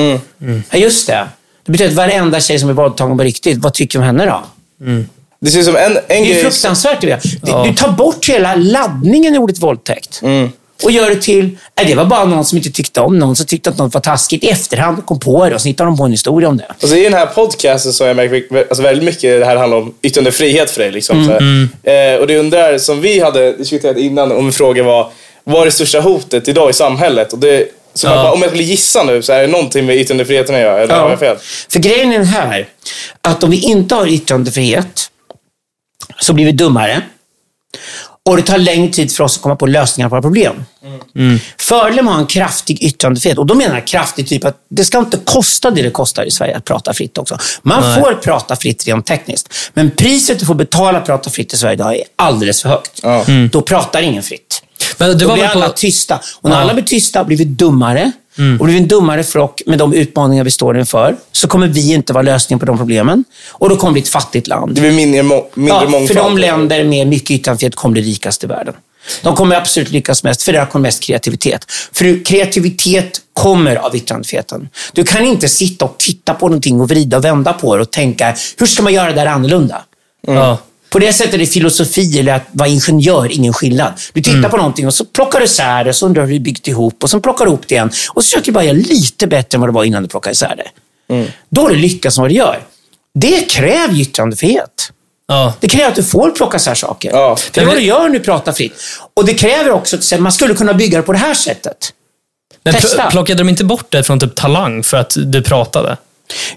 Ja, just det. Det betyder att varenda tjej som är våldtagen på riktigt, vad tycker vi om henne då? Det ser som en, en Det är grej... fruktansvärt. Det. Du tar bort hela laddningen i ordet våldtäkt. Och gör det till, nej, det var bara någon som inte tyckte om någon, som tyckte att något var taskigt i efterhand kom på det och så hittar de på en historia om det. Alltså I den här podcasten så har jag märkt alltså väldigt mycket det här handlar om yttrandefrihet för dig. Liksom, här. Eh, och det undrar, som vi hade diskuterat innan, om en fråga var, vad är det största hotet idag i samhället? Och det, så man bara, om jag skulle gissa nu, så är det någonting med yttrandefriheten att göra, eller har jag fel? För grejen är den här, att om vi inte har yttrandefrihet så blir vi dummare. Och det tar längre tid för oss att komma på lösningar på våra problem. Fördelen med att ha en kraftig yttrandefrihet, och då menar jag kraftig typ att det ska inte kosta det det kostar i Sverige att prata fritt också. Man får prata fritt rent tekniskt, men priset du får betala att prata fritt i Sverige idag är alldeles för högt. Ja. Då pratar ingen fritt. Men det Då var blir alla på... tysta. Och när Ja. alla blir tysta blir vi dummare. Och blir vi en dummare flock med de utmaningar vi står inför, så kommer vi inte vara lösningen på de problemen. Och då kommer vi bli ett fattigt land. Det blir mindre, må, mindre Ja, mångfald. för de länder med mycket yttrandefrihet kommer bli rikast i världen. De kommer absolut lyckas mest, för där kommer mest kreativitet. För kreativitet kommer av yttrandefriheten. Du kan inte sitta och titta på någonting och vrida och vända på det och tänka, hur ska man göra det här annorlunda? Ja. På det sättet är filosofi eller att vara ingenjör ingen skillnad. Du tittar på någonting och så plockar du isär det, så undrar du hur är byggt ihop och så plockar du ihop det igen. Och så försöker du bara göra lite bättre än vad det var innan du plockade isär det. Då har du lyckats med vad du gör. Det kräver yttrandefrihet. Ja. Det kräver att du får plocka isär saker. Ja. Det är vad du gör när du pratar fritt. Och det kräver också att man skulle kunna bygga det på det här sättet. Men Testa. pl- plockade de inte bort det från typ Talang för att du pratade?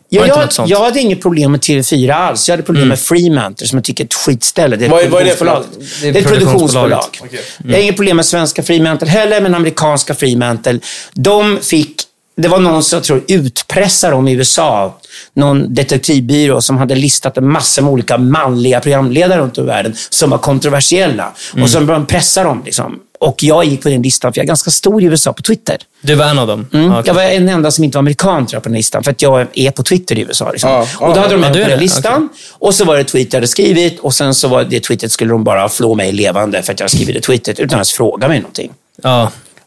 Inte jag, jag hade inget problem med TV4 alls. Jag hade problem med Fremantle som jag tycker är ett skitställe. Det är ett Vad vad är det för något? Det är ett produktionsbolag. produktionsbolaget. Jag har inget problem med svenska Fremantle heller, men amerikanska Fremantle. De fick, det var någon som jag tror utpressade dem i USA. Någon detektivbyrå som hade listat en massa med olika manliga programledare runt om i världen som var kontroversiella. Och så började de pressa dem. Liksom. Och jag gick på den listan, för jag är ganska stor i USA på Twitter. Du var en av dem? Mm. Okej. Jag var en enda som inte var amerikan tror jag, på den listan, för att jag är på Twitter i USA. Liksom. Ja, och då hade de mig på den listan. Och så var det tweet jag hade skrivit och sen så var det tweetet skulle de bara flå mig levande för att jag skrivit det tweetet utan att ens fråga mig någonting.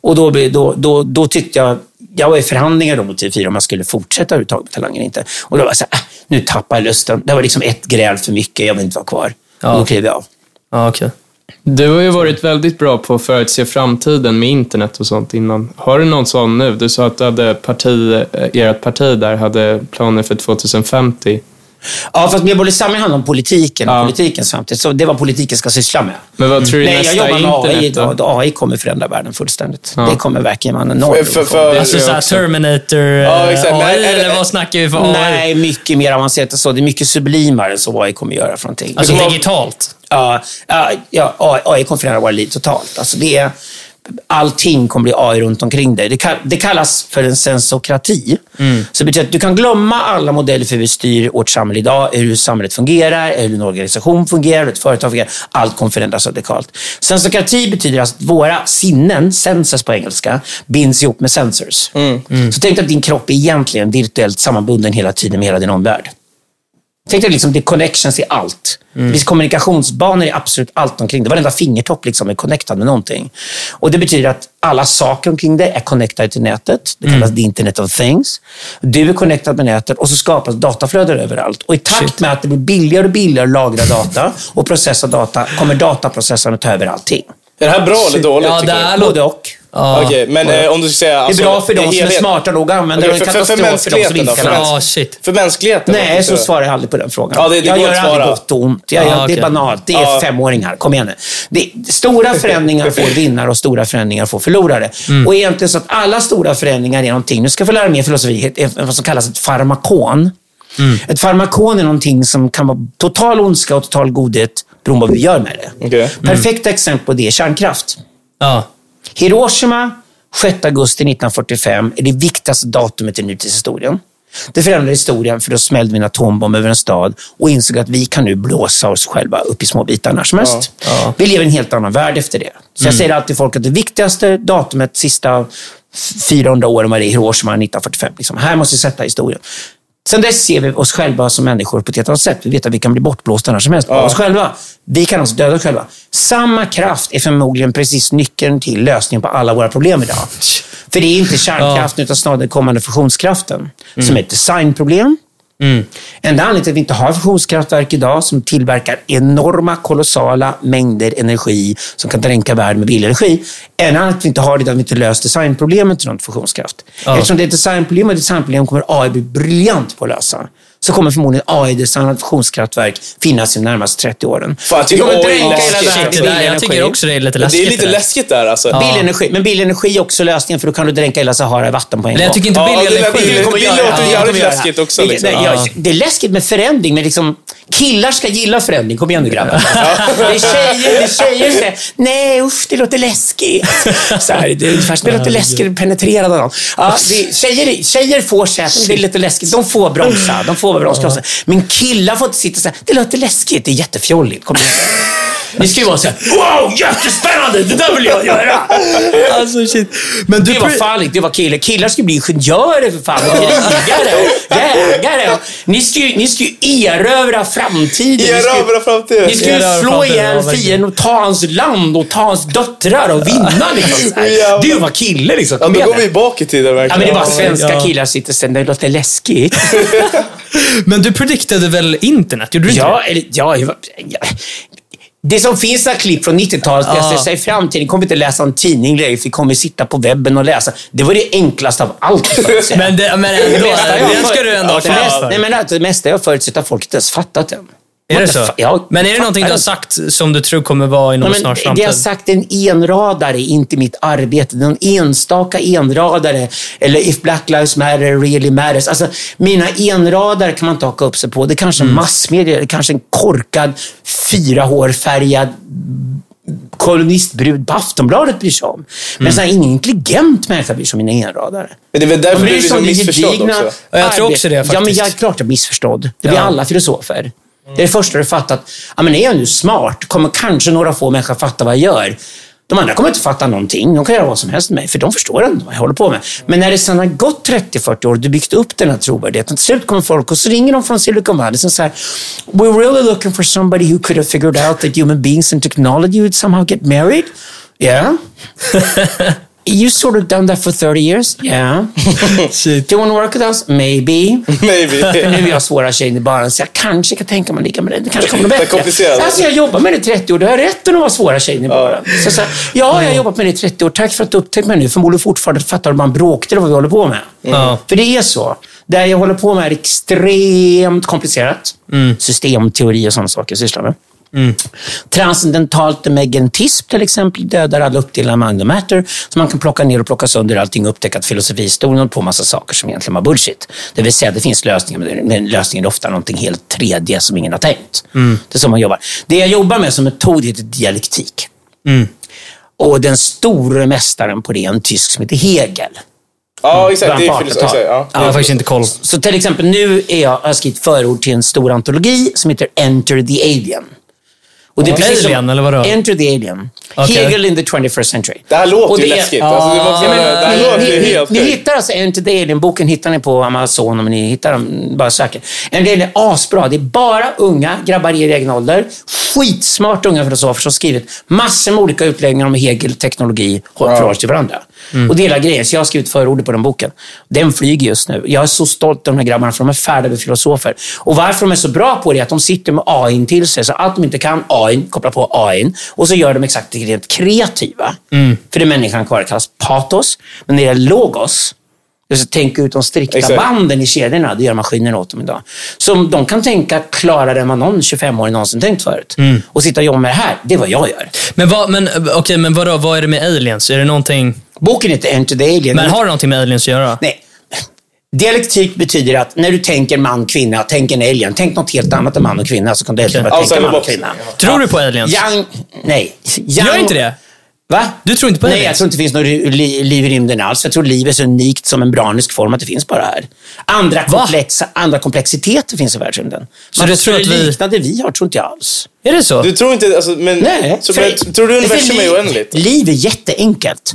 Och då, då, då, då tyckte jag, jag var i förhandlingar då mot TV4 om jag skulle fortsätta överhuvudtaget med Talang eller inte. Och då var jag så här, äh, nu tappar jag lusten. Det var liksom ett gräl för mycket, jag vill inte vara kvar. Ja. Och då klev jag av. Ja, okej. Du har ju varit väldigt bra på att förutse framtiden med internet och sånt innan. Har du någon sån nu? Du sa att du hade parti, eh, ert parti där hade planer för 2050. Ja, fast Medborgerlig Samling handlar om politiken och Ja. politikens framtid. Så det är vad politiken ska syssla med. Men vad tror du Nej, jag nästa jobbar med AI idag. då? AI kommer förändra världen fullständigt. Ja. Det kommer verkligen vara en enorm För- för- revolution. för- Alltså Ja, såhär. Terminator Ja, eh, exakt. Men AI, det- eller vad snackar vi för AI? Nej, mycket mer avancerat än så. Det är mycket sublimare än så vad AI kommer göra för någonting. Alltså digitalt? Ja, ja, ja, AI AI kommer förändra våra liv totalt. Alltså det är, allting kommer bli AI runt omkring dig. Det, kall, det kallas för en sensokrati. Så det betyder att du kan glömma alla modeller för hur vi styr vårt samhälle idag, hur samhället fungerar, hur en organisation fungerar, hur ett företag fungerar. Allt kommer förändras radikalt. Sensokrati betyder att våra sinnen, senses på engelska, binds ihop med sensors. Så tänk dig att din kropp är egentligen virtuellt sammanbunden hela tiden med hela din omvärld. Tänk dig liksom, det är connections i allt. Det finns kommunikationsbanor i absolut allt omkring det. Varenda fingertopp liksom är connectad med någonting. Och Det betyder att alla saker omkring det är connectade till nätet. Det kallas the internet of things. Du är connectad med nätet och så skapas dataflöden överallt. Och I takt med att det blir billigare och billigare att lagra data och processa data kommer dataprocessorn att ta över allting. Är det här bra eller dåligt? Ja, det är Både och. Ja. Okej, men eh, om du ska säga... Det är Alltså, bra för de som är helhet- smarta nog att använda Okej, det. för- för- för för mänskligheten För- Ja, shit. För mänskligheten? Nej, så svarar jag aldrig på den frågan. Ja, det- det jag gör aldrig gott och ont. Jag, Ja, jag, Det okej. är banalt. Det är Ja. femåringar. Kom igen nu. Det, stora förändringar får vinnare och stora förändringar får förlorare. Mm. Och egentligen så att alla stora förändringar är någonting, nu ska jag få lära mig filosofi, vad som kallas ett farmakon. Mm. Ett farmakon är någonting som kan vara total ondska och total godhet beroende på vad vi gör med det. Okej. Perfekta exempel på det är kärnkraft. Ja. Hiroshima, 6 augusti 1945, är det viktigaste datumet i nutidshistorien. Det förändrade historien för då smällde vi en atombomb över en stad och insåg att vi kan nu blåsa oss själva upp i små bitar när som helst. Vi lever i en helt annan värld efter det. Så jag säger alltid till folk att det viktigaste datumet sista 400 åren var det i Hiroshima 1945. Liksom. Här måste vi sätta historien. Sen dess ser vi oss själva som människor på ett helt annat sätt. Vi vet att vi kan bli bortblåsta när som helst av oss själva. Vi kan alltså döda oss själva. Samma kraft är förmodligen precis nyckeln till lösningen på alla våra problem idag. För det är inte kärnkraften utan snarare den kommande fusionskraften som är ett designproblem. Enda anledningen till att vi inte har fusionskraftverk idag som tillverkar enorma, kolossala mängder energi som kan dränka världen med billig energi. En anledning till att vi inte har det är att vi inte löst designproblemet runt fusionskraft. Eftersom det är ett designproblem och designproblem kommer AI bli briljant på att lösa. Så kommer förmodligen AI-designat fusionskraftverk finnas i de närmaste 30 åren. Fan, Vi kommer dränka hela världen i det billig jag tycker också det är lite Det läskigt. är lite läskigt där alltså. Billig energi. Men billig energi är också lösningen för då kan du dränka hela Sahara i vatten på en Nej, gång. jag tycker inte Ja, billig det lät- energi. det- det låter det. jävligt kommer göra det. läskigt också, Det- liksom. nej, jag- Det är läskigt med förändring, men liksom, killar ska gilla förändring. Kom igen nu grabbar. Det är tjejer, det är tjejer som säger nej usch, det låter läskigt. Så här, det är ungefär det låter läskigt att penetrera någon. Ja, det, tjejer, tjejer får säga det är lite läskigt. De får bromsa. De får bromsa. Men killar får inte sitta så här, det låter läskigt, det är jättefjolligt. Kom igen. Ni ska ju vara så här, wow, jättespännande, det där vill jag göra. Alltså shit. Men du, Det var farligt, det var killar. Killar ska bli ingenjörer för fan, och krigare och jägare. Ni ska ju, ni ska ju erövra framtiden. Ni ska ju- Erövra framtiden. Ni ska ju slå ihjäl ja, fienden och ta hans land och ta hans döttrar och vinna. Liksom. Du var kille liksom. Ja, Kom då går vi bak i tiden Ja, verkligen. men det är bara svenska ja. killar sitter sen. Det låter läskigt. men du prediktade väl internet? Gjorde du inte Ja, eller, ja, jag- ja. Det som finns här klipp från 90-talet, där jag Ja. ser sig i framtiden, kommer inte läsa en tidning längre, för vi kommer sitta på webben och läsa. Det var det enklaste av allt. det? Men, det, men ändå, Det den ska du ändå det nej, men alltså, det mesta jag förutsätter har folk inte ens fattat än. Är det så? Ja, men är det någonting du har sagt som du tror kommer vara inom Nej, snar men framtid? det jag har sagt är en enradare, inte mitt arbete. Någon enstaka enradare. Eller if Black Lives Matter really matters. Alltså, mina enradare kan man inte haka upp sig på. Det är kanske Mm. massmedia, det är kanske en korkad, fyra hårfärgad kolonistbrud på Aftonbladet bryr sig om. Men Mm. så här, ingen intelligent människa bryr sig om mina enradare. Men det är väl därför du blir sig så missförstådd också. Ja, jag tror också det, arbetet. Ja, men faktiskt. jag är klart jag är missförstådd. Det blir Ja. alla filosofer. Det är det första du fattar. Ja, men är jag nu smart kommer kanske några få människor fatta vad jag gör. De andra kommer inte fatta någonting. De kan göra vad som helst med mig, för de förstår ändå vad jag håller på med. Men när det sedan har gått 30-40 år och du byggt upp den här trovärdigheten, till slut kommer folk och så ringer de från Silicon Valley och säger We're really looking for somebody who could have figured out that human beings and technology would somehow get married. Yeah. You sort of done that for 30 years? Yeah. Shit. Do you want to work with us? Maybe. För Maybe. nu är jag svåra tjejen i baren, så jag kanske kan tänka mig ligga med dig. Det kanske kommer Det bättre. komplicerat. Alltså, jag jobbar med det i 30 år. Du har rätt att vara svåra tjejen i baren. Så, så, ja, jag har jobbat med det i 30 år. Tack för att du upptäckte mig nu. Förmodligen fortfarande fattar du bara en bråkdel av vad vi håller på med. Ja. För det är så. Det jag håller på med är extremt komplicerat. Systemteori och sådana saker jag sysslar med. Transcendentalt emergentism till exempel dödar alla uppdelar and matter. Så man kan plocka ner och plocka sönder allting och upptäcka att filosofihistorien håller på massa saker som egentligen var bullshit. Det vill säga, det finns lösningar, men den lösningen är ofta någonting helt tredje som ingen har tänkt. Det är så man jobbar. Det jag jobbar med som metod heter dialektik. Och den store mästaren på det är en tysk som heter Hegel. Ja, exakt. Det är filosofi. Ja. Jag har faktiskt inte koll. Så till exempel nu är jag, har jag skrivit förord till en stor antologi som heter Enter the Alien. Och det är precis som- Alien, eller vadå? Enter the Alien. Okej. Hegel in the 21st century. Det här låter Och ju det är- läskigt. Alltså, det, måste, Ja, men, det här ni, låter ni, ju ni, helt ni sjukt. hittar alltså Enter the Alien-boken hittar ni på Amazon om ni hittar den. Bara söker. En del är asbra. Det är bara unga grabbar i er egen ålder. Skitsmarta unga filosofer som skrivit massor med olika utläggningar om Hegel teknologi förhåller sig till varandra. Och det är hela grejen. Så jag har skrivit förordet på den boken. Den flyger just nu. Jag är så stolt över de här grabbarna för de är färdade filosofer. Och varför de är så bra på det är att de sitter med AI till sig. Så allt de inte kan AI, kopplar på AI och så gör de exakt det rent kreativa. För det människan kvar kallas patos. Men när det är logos, tänka ut de strikta Exakt. banden i kedjorna, det gör maskiner åt dem idag. Så de kan tänka klarare än vad någon 25-åring någonsin tänkt förut. Och sitta och jobba med det här, det är vad jag gör. Men, vad, men, okej, men vadå, vad är det med aliens? Är det någonting... Boken heter Enter the Alien. Men har det någonting med aliens att göra? Nej. Dialektik betyder att när du tänker man, kvinna, tänk en alien. Tänk något helt annat än man och kvinna, så kan du Okej. bara tänka the man och kvinna. Tror du på aliens? Young, nej. Gör Young, inte det? Va? Du tror inte på Nej, aliens? jag tror inte det finns något li- liv i rymden alls. Jag tror liv är så unikt som en branisk form att det finns bara här. Andra, Va? komplexa, andra komplexiteter finns i världsrymden. Så Men du tror det att vi- liknar det vi har, tror inte jag alls. Är det så? Du tror inte, alltså, men, Nej. så, för- men, tror du universum är liv- oändligt? Liv är jätteenkelt.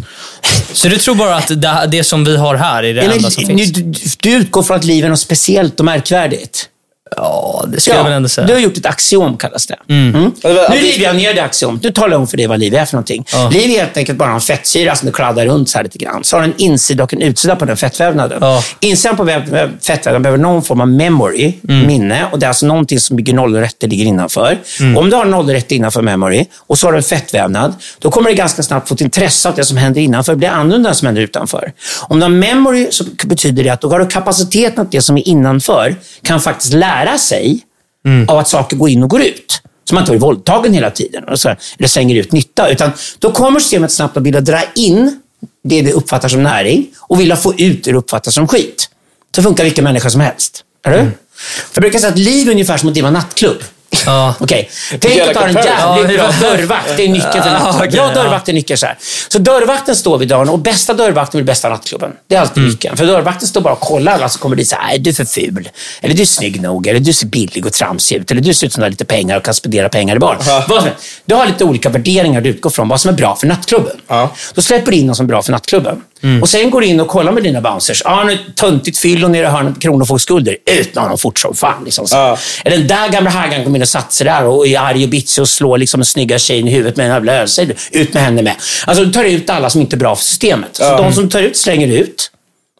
Så du tror bara att det, det som vi har här är det Nej, enda men, som nu, finns? du, du utgår från att liv är något speciellt och märkvärdigt. Ja, det skulle jag väl ändå säga. Du har gjort ett axiom, kallas det. Mm. Ja, var- Nu river jag ner det axiomet. Nu talar jag om för dig vad liv är för någonting. Ja. Liv är helt enkelt bara en fettsyra som du kladdar runt så här lite grann. Så har den en insida och en utsida på den fettvävnaden. Ja. Insidan på väv- väv- fettvävnaden behöver någon form av memory, Mm. minne. Och Det är alltså någonting som bygger ettor ligger innanför. Mm. Om du har ettor innanför memory och så har du en fettvävnad, då kommer det ganska snabbt få ett intresse av att det som händer innanför blir annorlunda än det som händer utanför. Om du har memory så betyder det att då har du kapaciteten att det som är innanför kan faktiskt lära sig Mm. av att saker går in och går ut. Så man inte blir våldtagen hela tiden och så, eller slänger ut nytta. Utan då kommer systemet snabbt att vilja dra in det det uppfattar som näring och vilja få ut det det uppfattar som skit. Så funkar vilken människa som helst. Är du? Mm. För jag brukar säga att liv är ungefär som att driva nattklubb. Ja. Okej, tänk att du har en jävligt Ja, bra dörrvakt. Det är nyckeln till Ja, nattklubb. okej, Bra ja. dörrvakt är nyckeln så här. Så dörrvakten står vid dörren och bästa dörrvakten vill bästa nattklubben. Det är alltid Mm. nyckeln. För dörrvakten står bara och kollar alla som kommer dit. Så här, "Nej, du är för ful. Eller du är snygg nog. Eller du ser billig och tramsig ut. Eller du ser ut som du har lite pengar och kan spendera pengar i bar. Vad som helst. Du har lite olika värderingar du utgår från. Vad som är bra för nattklubben. Ja. Då släpper du in någon som är bra för nattklubben. Mm. Och sen går du in och kollar med dina bouncers. Han är töntigt fyllo nere i hörnet Kronofogdeskulder. Ut med honom fort som fan. Liksom. Eller den där gamla haggan kommer in och satsar där och är arg och bitsig och slår liksom en snygga tjejen i huvudet med en jävla ölsejdel. Ut med henne med. Alltså du tar ut alla som inte är bra för systemet. Så de som tar ut slänger ut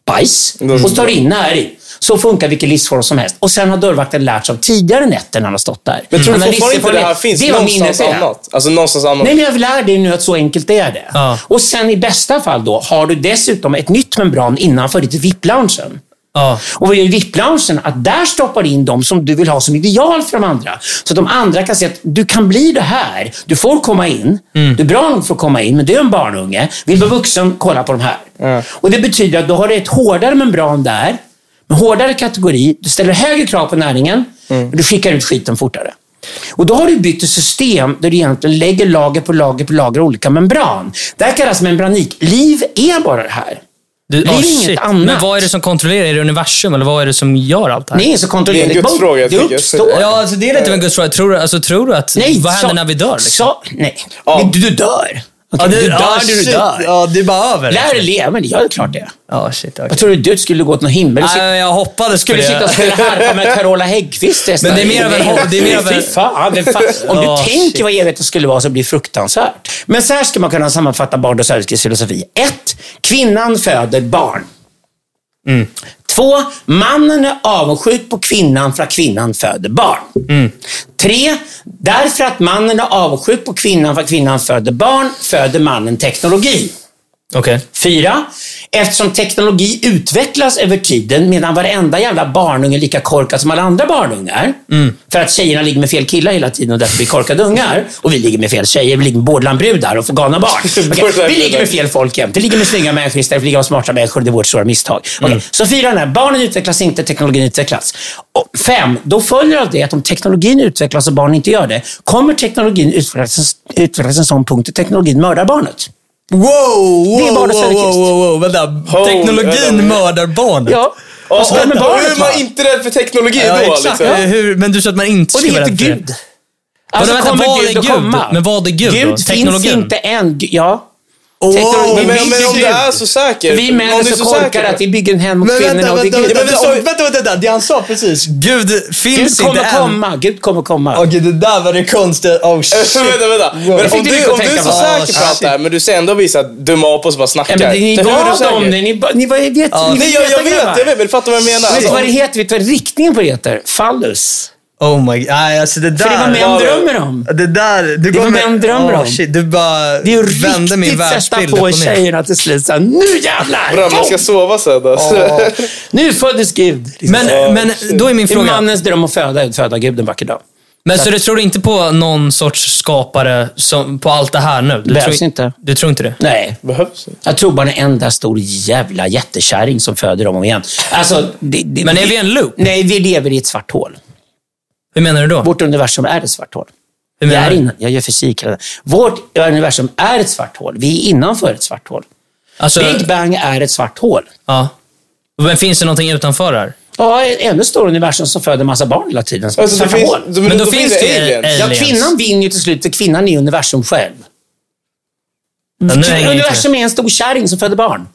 bajs och så tar du in här i. Så funkar vilken livsform som helst. Och sen har dörrvakten lärt sig av tidigare nätter när han har stått där. Men tror du fortfarande inte det här finns Det någonstans annat? Alltså någonstans annat? Nej, men jag lär dig nu att så enkelt är det. Ja. Och sen i bästa fall då har du dessutom ett nytt membran innanför ditt VIP-loungen. Ja. Och i VIP-loungen, att där stoppar in de som du vill ha som ideal för de andra. Så att de andra kan se att du kan bli det här. Du får komma in. Du är bra nog för att komma in, men du är en barnunge. Vill vara vuxen, kolla på de här. Och Det betyder att då har du ett hårdare membran där, med hårdare kategori. Du ställer högre krav på näringen, och du skickar ut skiten fortare. Och Då har du byggt ett system där du egentligen lägger lager på lager på lager olika membran. Det här kallas membranik. Liv är bara det här. Du, Det är ah, inget shit. annat. Men vad är det som kontrollerar? Är det universum eller vad är det som gör allt det här? Det är ingen som kontrollerar Det är en gudsfråga, Det uppstår. Ja, alltså det är lite av en gudsfråga. Tror, du- alltså, tror du att... Nej, vad händer så- när vi dör? Liksom? Så, nej, Ja. Men du, du dör. Okej, du dör ah, du dör. Ja, det är bara över. Lär dig leva med det. Ja, är klart det. Ja, shit. okej. Jag tror du du skulle gå till någon himmel Nej, jag hoppades på skulle det. sitta och spela harpa med Carola Häggkvist resten Men det är mer ho- det är mer Fy fan, det fan. Om du Ja, tänker shit. vad evigheten skulle vara så blir det fruktansvärt. Men så här ska man kunna sammanfatta Bard och Söderqvists filosofi. 1. Kvinnan föder barn. Mm. Två, mannen är avundsjuk på kvinnan för att kvinnan föder barn. Mm. Tre, därför att mannen är avundsjuk på kvinnan för att kvinnan föder barn, föder mannen teknologi. Okej. Fyra, eftersom teknologi utvecklas över tiden medan varenda jävla barnunge är lika korkad som alla andra barnungar. För att tjejerna ligger med fel killar hela tiden och därför blir korkade ungar. Och vi ligger med fel tjejer, vi ligger med borderlandbrudar och galna barn. Okej, vi ligger med fel folk jämt. Vi ligger med snygga människor istället för att ligga med smarta människor. Det är vårt stora misstag. Okej, Så fyra, när barnen utvecklas inte, teknologin utvecklas. Och fem, då följer av det att om teknologin utvecklas och barnen inte gör det, kommer teknologin utvecklas, utvecklas en sån punkt att teknologin mördar barnet. Wow, wow, Det är bara wow, Söderqvist. wow, wow, wow, vänta. vänta. Teknologin mördar barnet. Ja. Och, och, barnet hur är man inte rädd för teknologi Ja, då? exakt. Liksom? Eh, Hur, men du sa att man inte Och det ska vara heter rädd för Gud. det. Alltså vänta, kommer vad är Gud att Gud? komma. Men vad är Gud då? Gud finns Teknologin? inte än. Ja. Teknologi- Men, men, men om du Gud. är så säker. Vi män är så korkade att vi bygger en hem mot Men vänta, kvinnorna och det är Gud. vänta, Ja, men vänta, vänta, vänta, vänta, det han sa precis. Gud Gud finns kommer inte än. komma. Gud kommer komma. Åh gud, det där var det konstiga. Oh shit. vänta, vänta. Men om du om du är så på. säker på Ah, allt det här, men du säger ändå visa att dumma apor som bara Ja, snackar. men det, ni säker? om det. Ni, ni, var- vet, Ja. ni Nej, jag, jag vet, jag vet. Men du fattar vad jag menar. Vet du Alltså, vad det heter? Vet du vad riktningen på det heter? Fallus. Oh my god. Nej, alltså det där. För det var män drömmer om. Det där. Du Det var går män drömmer oh, om. Shit, du bara Det är ju vände min riktigt sätta världsbild på upp och ner. tjejerna till slut. Så här, nu jävlar! Bra, man ska sova sen. Alltså. Nu föddes Gud. Liksom. Men, men då är min det är fråga. mannens dröm att föda, föda Gud en vacker dag. Men så du tror inte på någon sorts skapare som, på allt det här nu? Du Behövs tror, inte. Du tror inte det? Nej. Behövs inte. Jag tror bara en enda stor jävla jättekärring som föder dem om igen. Alltså, det, det, Men är vi en loop? Nej, vi lever i ett svart hål. Hur menar du då? Vårt universum är ett svart hål. Hur Vi är innan, jag gör fysik. Vårt universum är ett svart hål. Vi är innanför ett svart hål. Alltså, Big Bang är ett svart hål. ja. Men finns det någonting utanför här? Ja, ett ännu större universum som föder massa barn hela tiden. Alltså, Svarta finns, hål. då, Men då då finns det det aliens. ju- Ja, aliens. kvinnan vinner ju till slut, för kvinnan är universum själv. Ja, universum är en stor kärring som föder barn.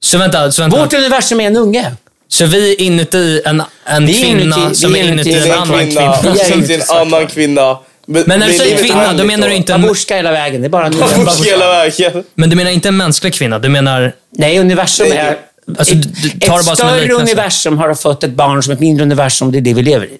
Så vänta, så vänta. Vårt universum är en unge. Så vi är inuti en, en Vi är kvinna inuti- som är inuti inuti en annan kvinna, kvinna. Vi är till en annan kvinna. Men när du säger kvinna, då menar du inte en... Babushka hela vägen. Det är bara en Babushka hela vägen. Men du menar inte en mänsklig kvinna? Du menar... Nej, universum är... Alltså, ett, ett bara som en större universum har fött ett barn som ett mindre universum. Det är det vi lever i.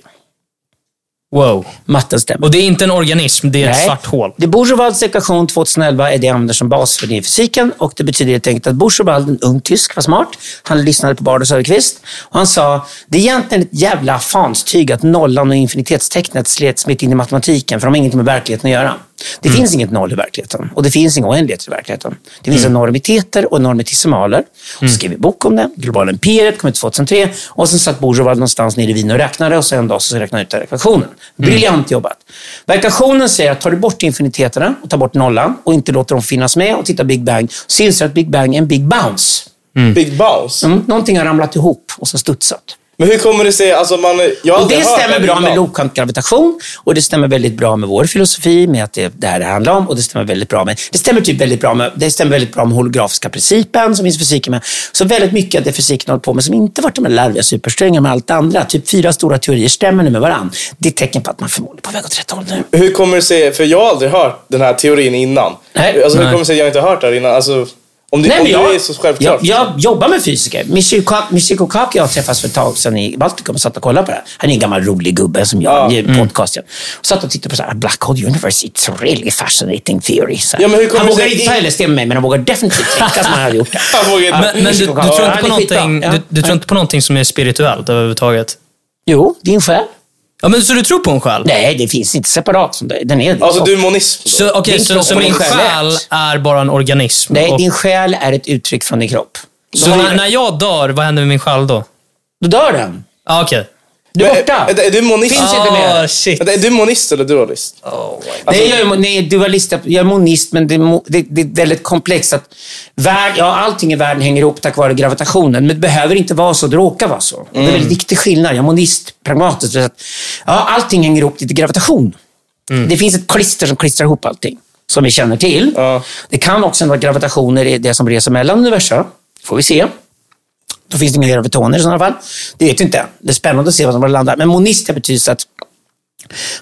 Wow. Matten stämmer. Och det är inte en organism, det är ett Nej. svart hål. Det Bourgeois ekvation 2011 är det jag använder som bas för din fysiken och det betyder helt enkelt att Bourgeois, en ung tysk, var smart. Han lyssnade på Bard och Söderqvist och han sa, det är egentligen ett jävla fanstyg att nollan och infinitetstecknet slets smitt in i matematiken för de har inget med verkligheten att göra. Det finns inget noll i verkligheten och det finns inga oändligheter i verkligheten. Det finns enormiteter och enormitesimaler. Och så skrev vi bok om det, Globala imperiet, kom ut 2003 och sen satt Bourgeois någonstans nere i Wien och räknade och så en dag så räknade han ut den ekvationen. Briljant jobbat. Vad ekvationen säger att tar du bort infiniteterna och tar bort nollan och inte låter dem finnas med och tittar Big Bang så inser du att Big Bang är en Big Bounce. Big bounce. Mm, någonting har ramlat ihop och så studsat. Men hur kommer det sig? Alltså man, jag Och det stämmer bra med innan. lågkvantgravitation och det stämmer väldigt bra med vår filosofi, med att det är det här det handlar om. Och det stämmer väldigt bra med, det stämmer typ väldigt bra med, det stämmer väldigt bra med holografiska principen som finns i fysiken med. Så väldigt mycket av det fysiken håller på med som inte varit de här larviga supersträngarna med allt det andra, typ fyra stora teorier stämmer nu med varandra. Det är ett tecken på att man förmodligen är på väg åt rätt håll nu. Hur kommer det sig? För jag har aldrig hört den här teorin innan. Nej. Alltså, hur kommer det sig att jag inte har hört det här innan? Alltså, om det, Nej, om det jag, är så självklart. jag, jag jobbar med fysiker. Michiko Kak och jag träffades för ett tag sedan i Baltikum och satt och kollade på det. här. Han är en gammal rolig gubbe som jag, Ja. ja. podcasten. Och satt och tittade på så här, Black Hole Universe, it's really fascinating theory. Så. Ja, men hur kommer han det vågar inte ta LSD med mig, men han vågar definitivt tänka som han hade gjort det. Han vågar inte- Men, men du, du, tror Ja, inte på han är skitbra. någonting, Ja. du, du tror inte på någonting som är spirituellt överhuvudtaget? Jo, din själ. Ja, men så du tror på en själ? Nej, det finns inte separat som det. Den är Alltså du är monism då? Så, Din så, så min din själ är bara en organism? Nej, och, din själ är ett uttryck från din kropp. så när, när jag dör, vad händer med min själ då? Då dör den. Ah, okej. Du är borta. Är, är du monist? Finns inte mer. Ah, shit. Är du monist eller dualist? nej, jag är, nej, dualist. Jag är monist, men det det, det är väldigt komplext. Att värld, ja, allting i världen hänger ihop tack vare gravitationen, men det behöver inte vara så. Det råkar vara så. Det är en väldigt viktig skillnad. Jag är monist, pragmatisk. att, Ja, allting hänger ihop lite gravitation. Det finns ett klister som klistrar ihop allting, som vi känner till. Ja. Det kan också vara gravitationer det som reser mellan universum. får vi se. Då finns det inga gravitoner i sådana fall. Det vet vi inte. Det är spännande att se vad som landar. Men monist betyder att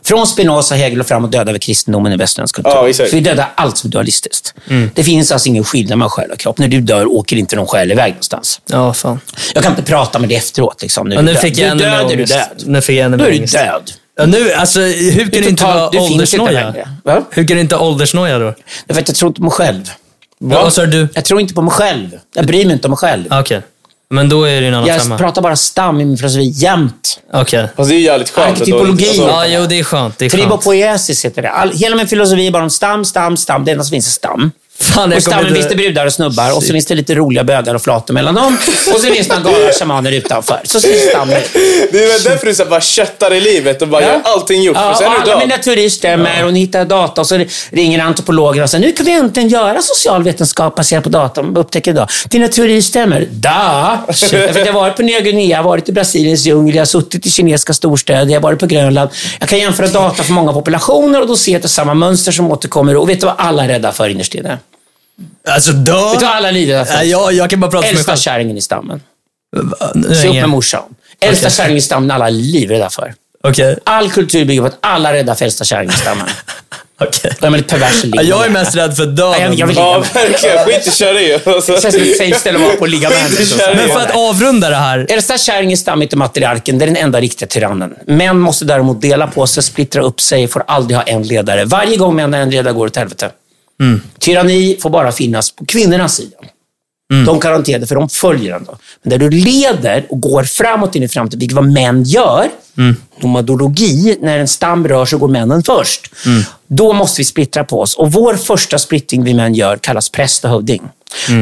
från Spinoza, Hegel och framåt dödar vi kristendomen i västerländsk kultur. Ja. För vi dödar allt som är dualistiskt. Det finns alltså ingen skillnad mellan själ och kropp. När du dör åker inte någon själ iväg någonstans. Ja, fan. Jag kan inte prata med dig efteråt. Liksom. Nu, Ja, nu du fick jag ännu död, mer är du ångest. död. Nu fick jag ännu Då är mer du ångest. död. Ja, nu, alltså, hur kan det inte vara du finns inte åldersnoja? Hur kan det inte vara åldersnoja då? Därför att jag tror inte på mig själv. Va? Vad sa du? Jag tror inte på mig själv. Jag bryr mig inte om mig själv. Okej. Men då är det ju en annan Jag femma. pratar bara stam i min filosofi jämt. Okej. Fast det är ju jävligt skönt. Arketypologi. alltså- Ja, jo, det är skönt. Det är skönt. Tribopoiesis heter det. All, hela min filosofi är bara om stam, stam, stam. Det enda som finns är stam. Fan, Och stammen finns det brudar och snubbar och så finns det lite roliga bögar och flator mellan dem. Och så finns det några shamaner utanför. Så ser stammen ut. Det är väl därför du så bara köttar i livet och bara Ja. gör allting gjort. Ja, för sen och alla mina teorier stämmer och ni hittar data och så ringer antropologer och säger nu kan vi äntligen göra social vetenskap baserat på data. Man upptäcker idag. Dina teorier stämmer. Da! Jag har varit på Nya Guinea, jag har varit i Brasiliens djungel, jag har suttit i kinesiska storstäder, jag har varit på Grönland. Jag kan jämföra data för många populationer och då ser jag att det är samma mönster som återkommer. Och vet du vad alla är rädda för innerst inne? Alltså, dö! Vet du alla är rädda för? Ja, jag, jag kan bara prata för mig Äldsta själv. kärringen i stammen. Se upp med morsan. Äldsta Okej. kärringen i stammen alla är livrädda för. Okej. All kultur bygger på att alla är rädda för äldsta kärringen i stammen. Okej. De är lite perversa Ja, jag är mest rädd för Ja, jag, döden. jag vill Ja, ligga med. verkligen. Skit i kärringen. Det känns som ett safe ställe att vara på och ligga med. Men för att avrunda det här. Äldsta kärringen i stammet är matriarken. Det är den enda riktiga tyrannen. Män måste däremot dela på sig, splittra upp sig, får aldrig ha en ledare. Varje gång män har en ledare går det åt helvete. Tyranni får bara finnas på kvinnornas sida. De kan hantera det, för de följer den. Då. Men där du leder och går framåt in i framtiden, vilket vad män gör, nomadologi, när en stam rör sig går männen först. Då måste vi splittra på oss. Och vår första splittring vi män gör kallas präst och hövding.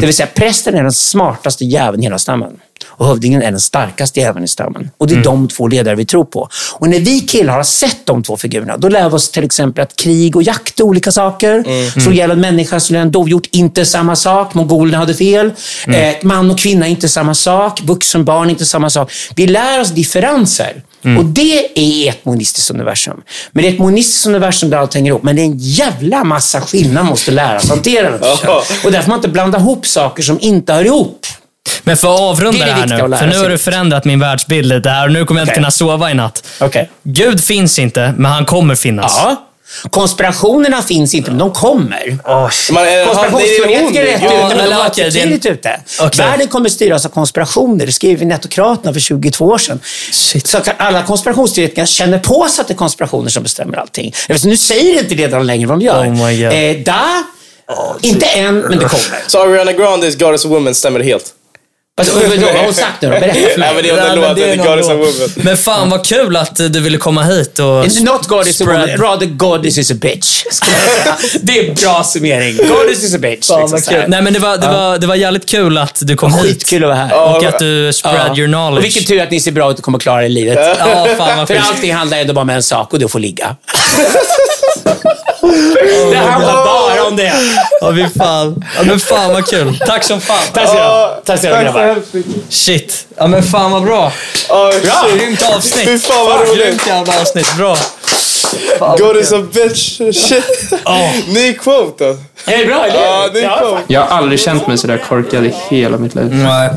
Det vill säga, prästen är den smartaste jäveln i hela stammen. Och hövdingen är den starkaste jäveln i stammen. Och det är de två ledare vi tror på. Och när vi killar har sett de två figurerna, då lär vi oss till exempel att krig och jakt är olika saker. Så gäller en människa som en dovhjort inte samma sak. Mongolerna hade fel. Eh, man och kvinna inte samma sak. Vuxen barn inte samma sak. Vi lär oss differenser. Och det är ett monistiskt universum. Men det är ett monistiskt universum där allt hänger ihop. Men det är en jävla massa skillnad måste lära sig hantera. Och därför får man inte blanda ihop saker som inte hör ihop. Men för att avrunda Det är det, här nu, för nu har du förändrat min världsbild lite här och nu kommer jag inte Okej. kunna sova i natt. Okej. Gud finns inte, men han kommer finnas. Ja. Konspirationerna finns inte, men de kommer. Eh, Konspirationsteoretiker är rätt Ja, ute, men de var okay, en- tidigt ute. Världen kommer styras av konspirationer. Det skrev vi i Nettokraterna för 22 år sedan. Shit. Så alla konspirationsteoretiker känner på sig att det är konspirationer som bestämmer allting. Nu säger inte redan längre vad de gör. Oh my God. Eh, da, inte än, men det kommer. Så Ariana Grandes God is a woman stämmer helt? Alltså, vad har hon sagt nu då? Berätta för Nej, mig. men det är under Nej, men låten det är The någon God is a låt. woman. Men fan vad kul att du ville komma hit och... Not God is a Spread. woman, rather Goddess is a bitch. Det är bra summering. Goddess is a bitch. Fan liksom kul. Nej men det var, det, var, det var jävligt kul att du kom hit. Skitkul att vara här. Och att du spread Ja. your knowledge. Och vilken tur att ni ser bra ut och kommer klara er i livet. Ja, fan vad För allting handlar ändå bara om en sak och det är att få ligga. det handlar bara om det. Ja, fy fan. Ja, men fan vad kul. Tack som fan. Tack så mycket. Tack så mycket grabbar. Shit. Ja men fan vad bra. Bra. shit. Grymt avsnitt. Fy fan vad roligt. Grymt jävla avsnitt. Bra. God is a bitch. Shit. Ny quote då. Är det bra? Eller? Ja, ny quote. Jag har aldrig känt mig så där korkad i hela mitt liv. Nej.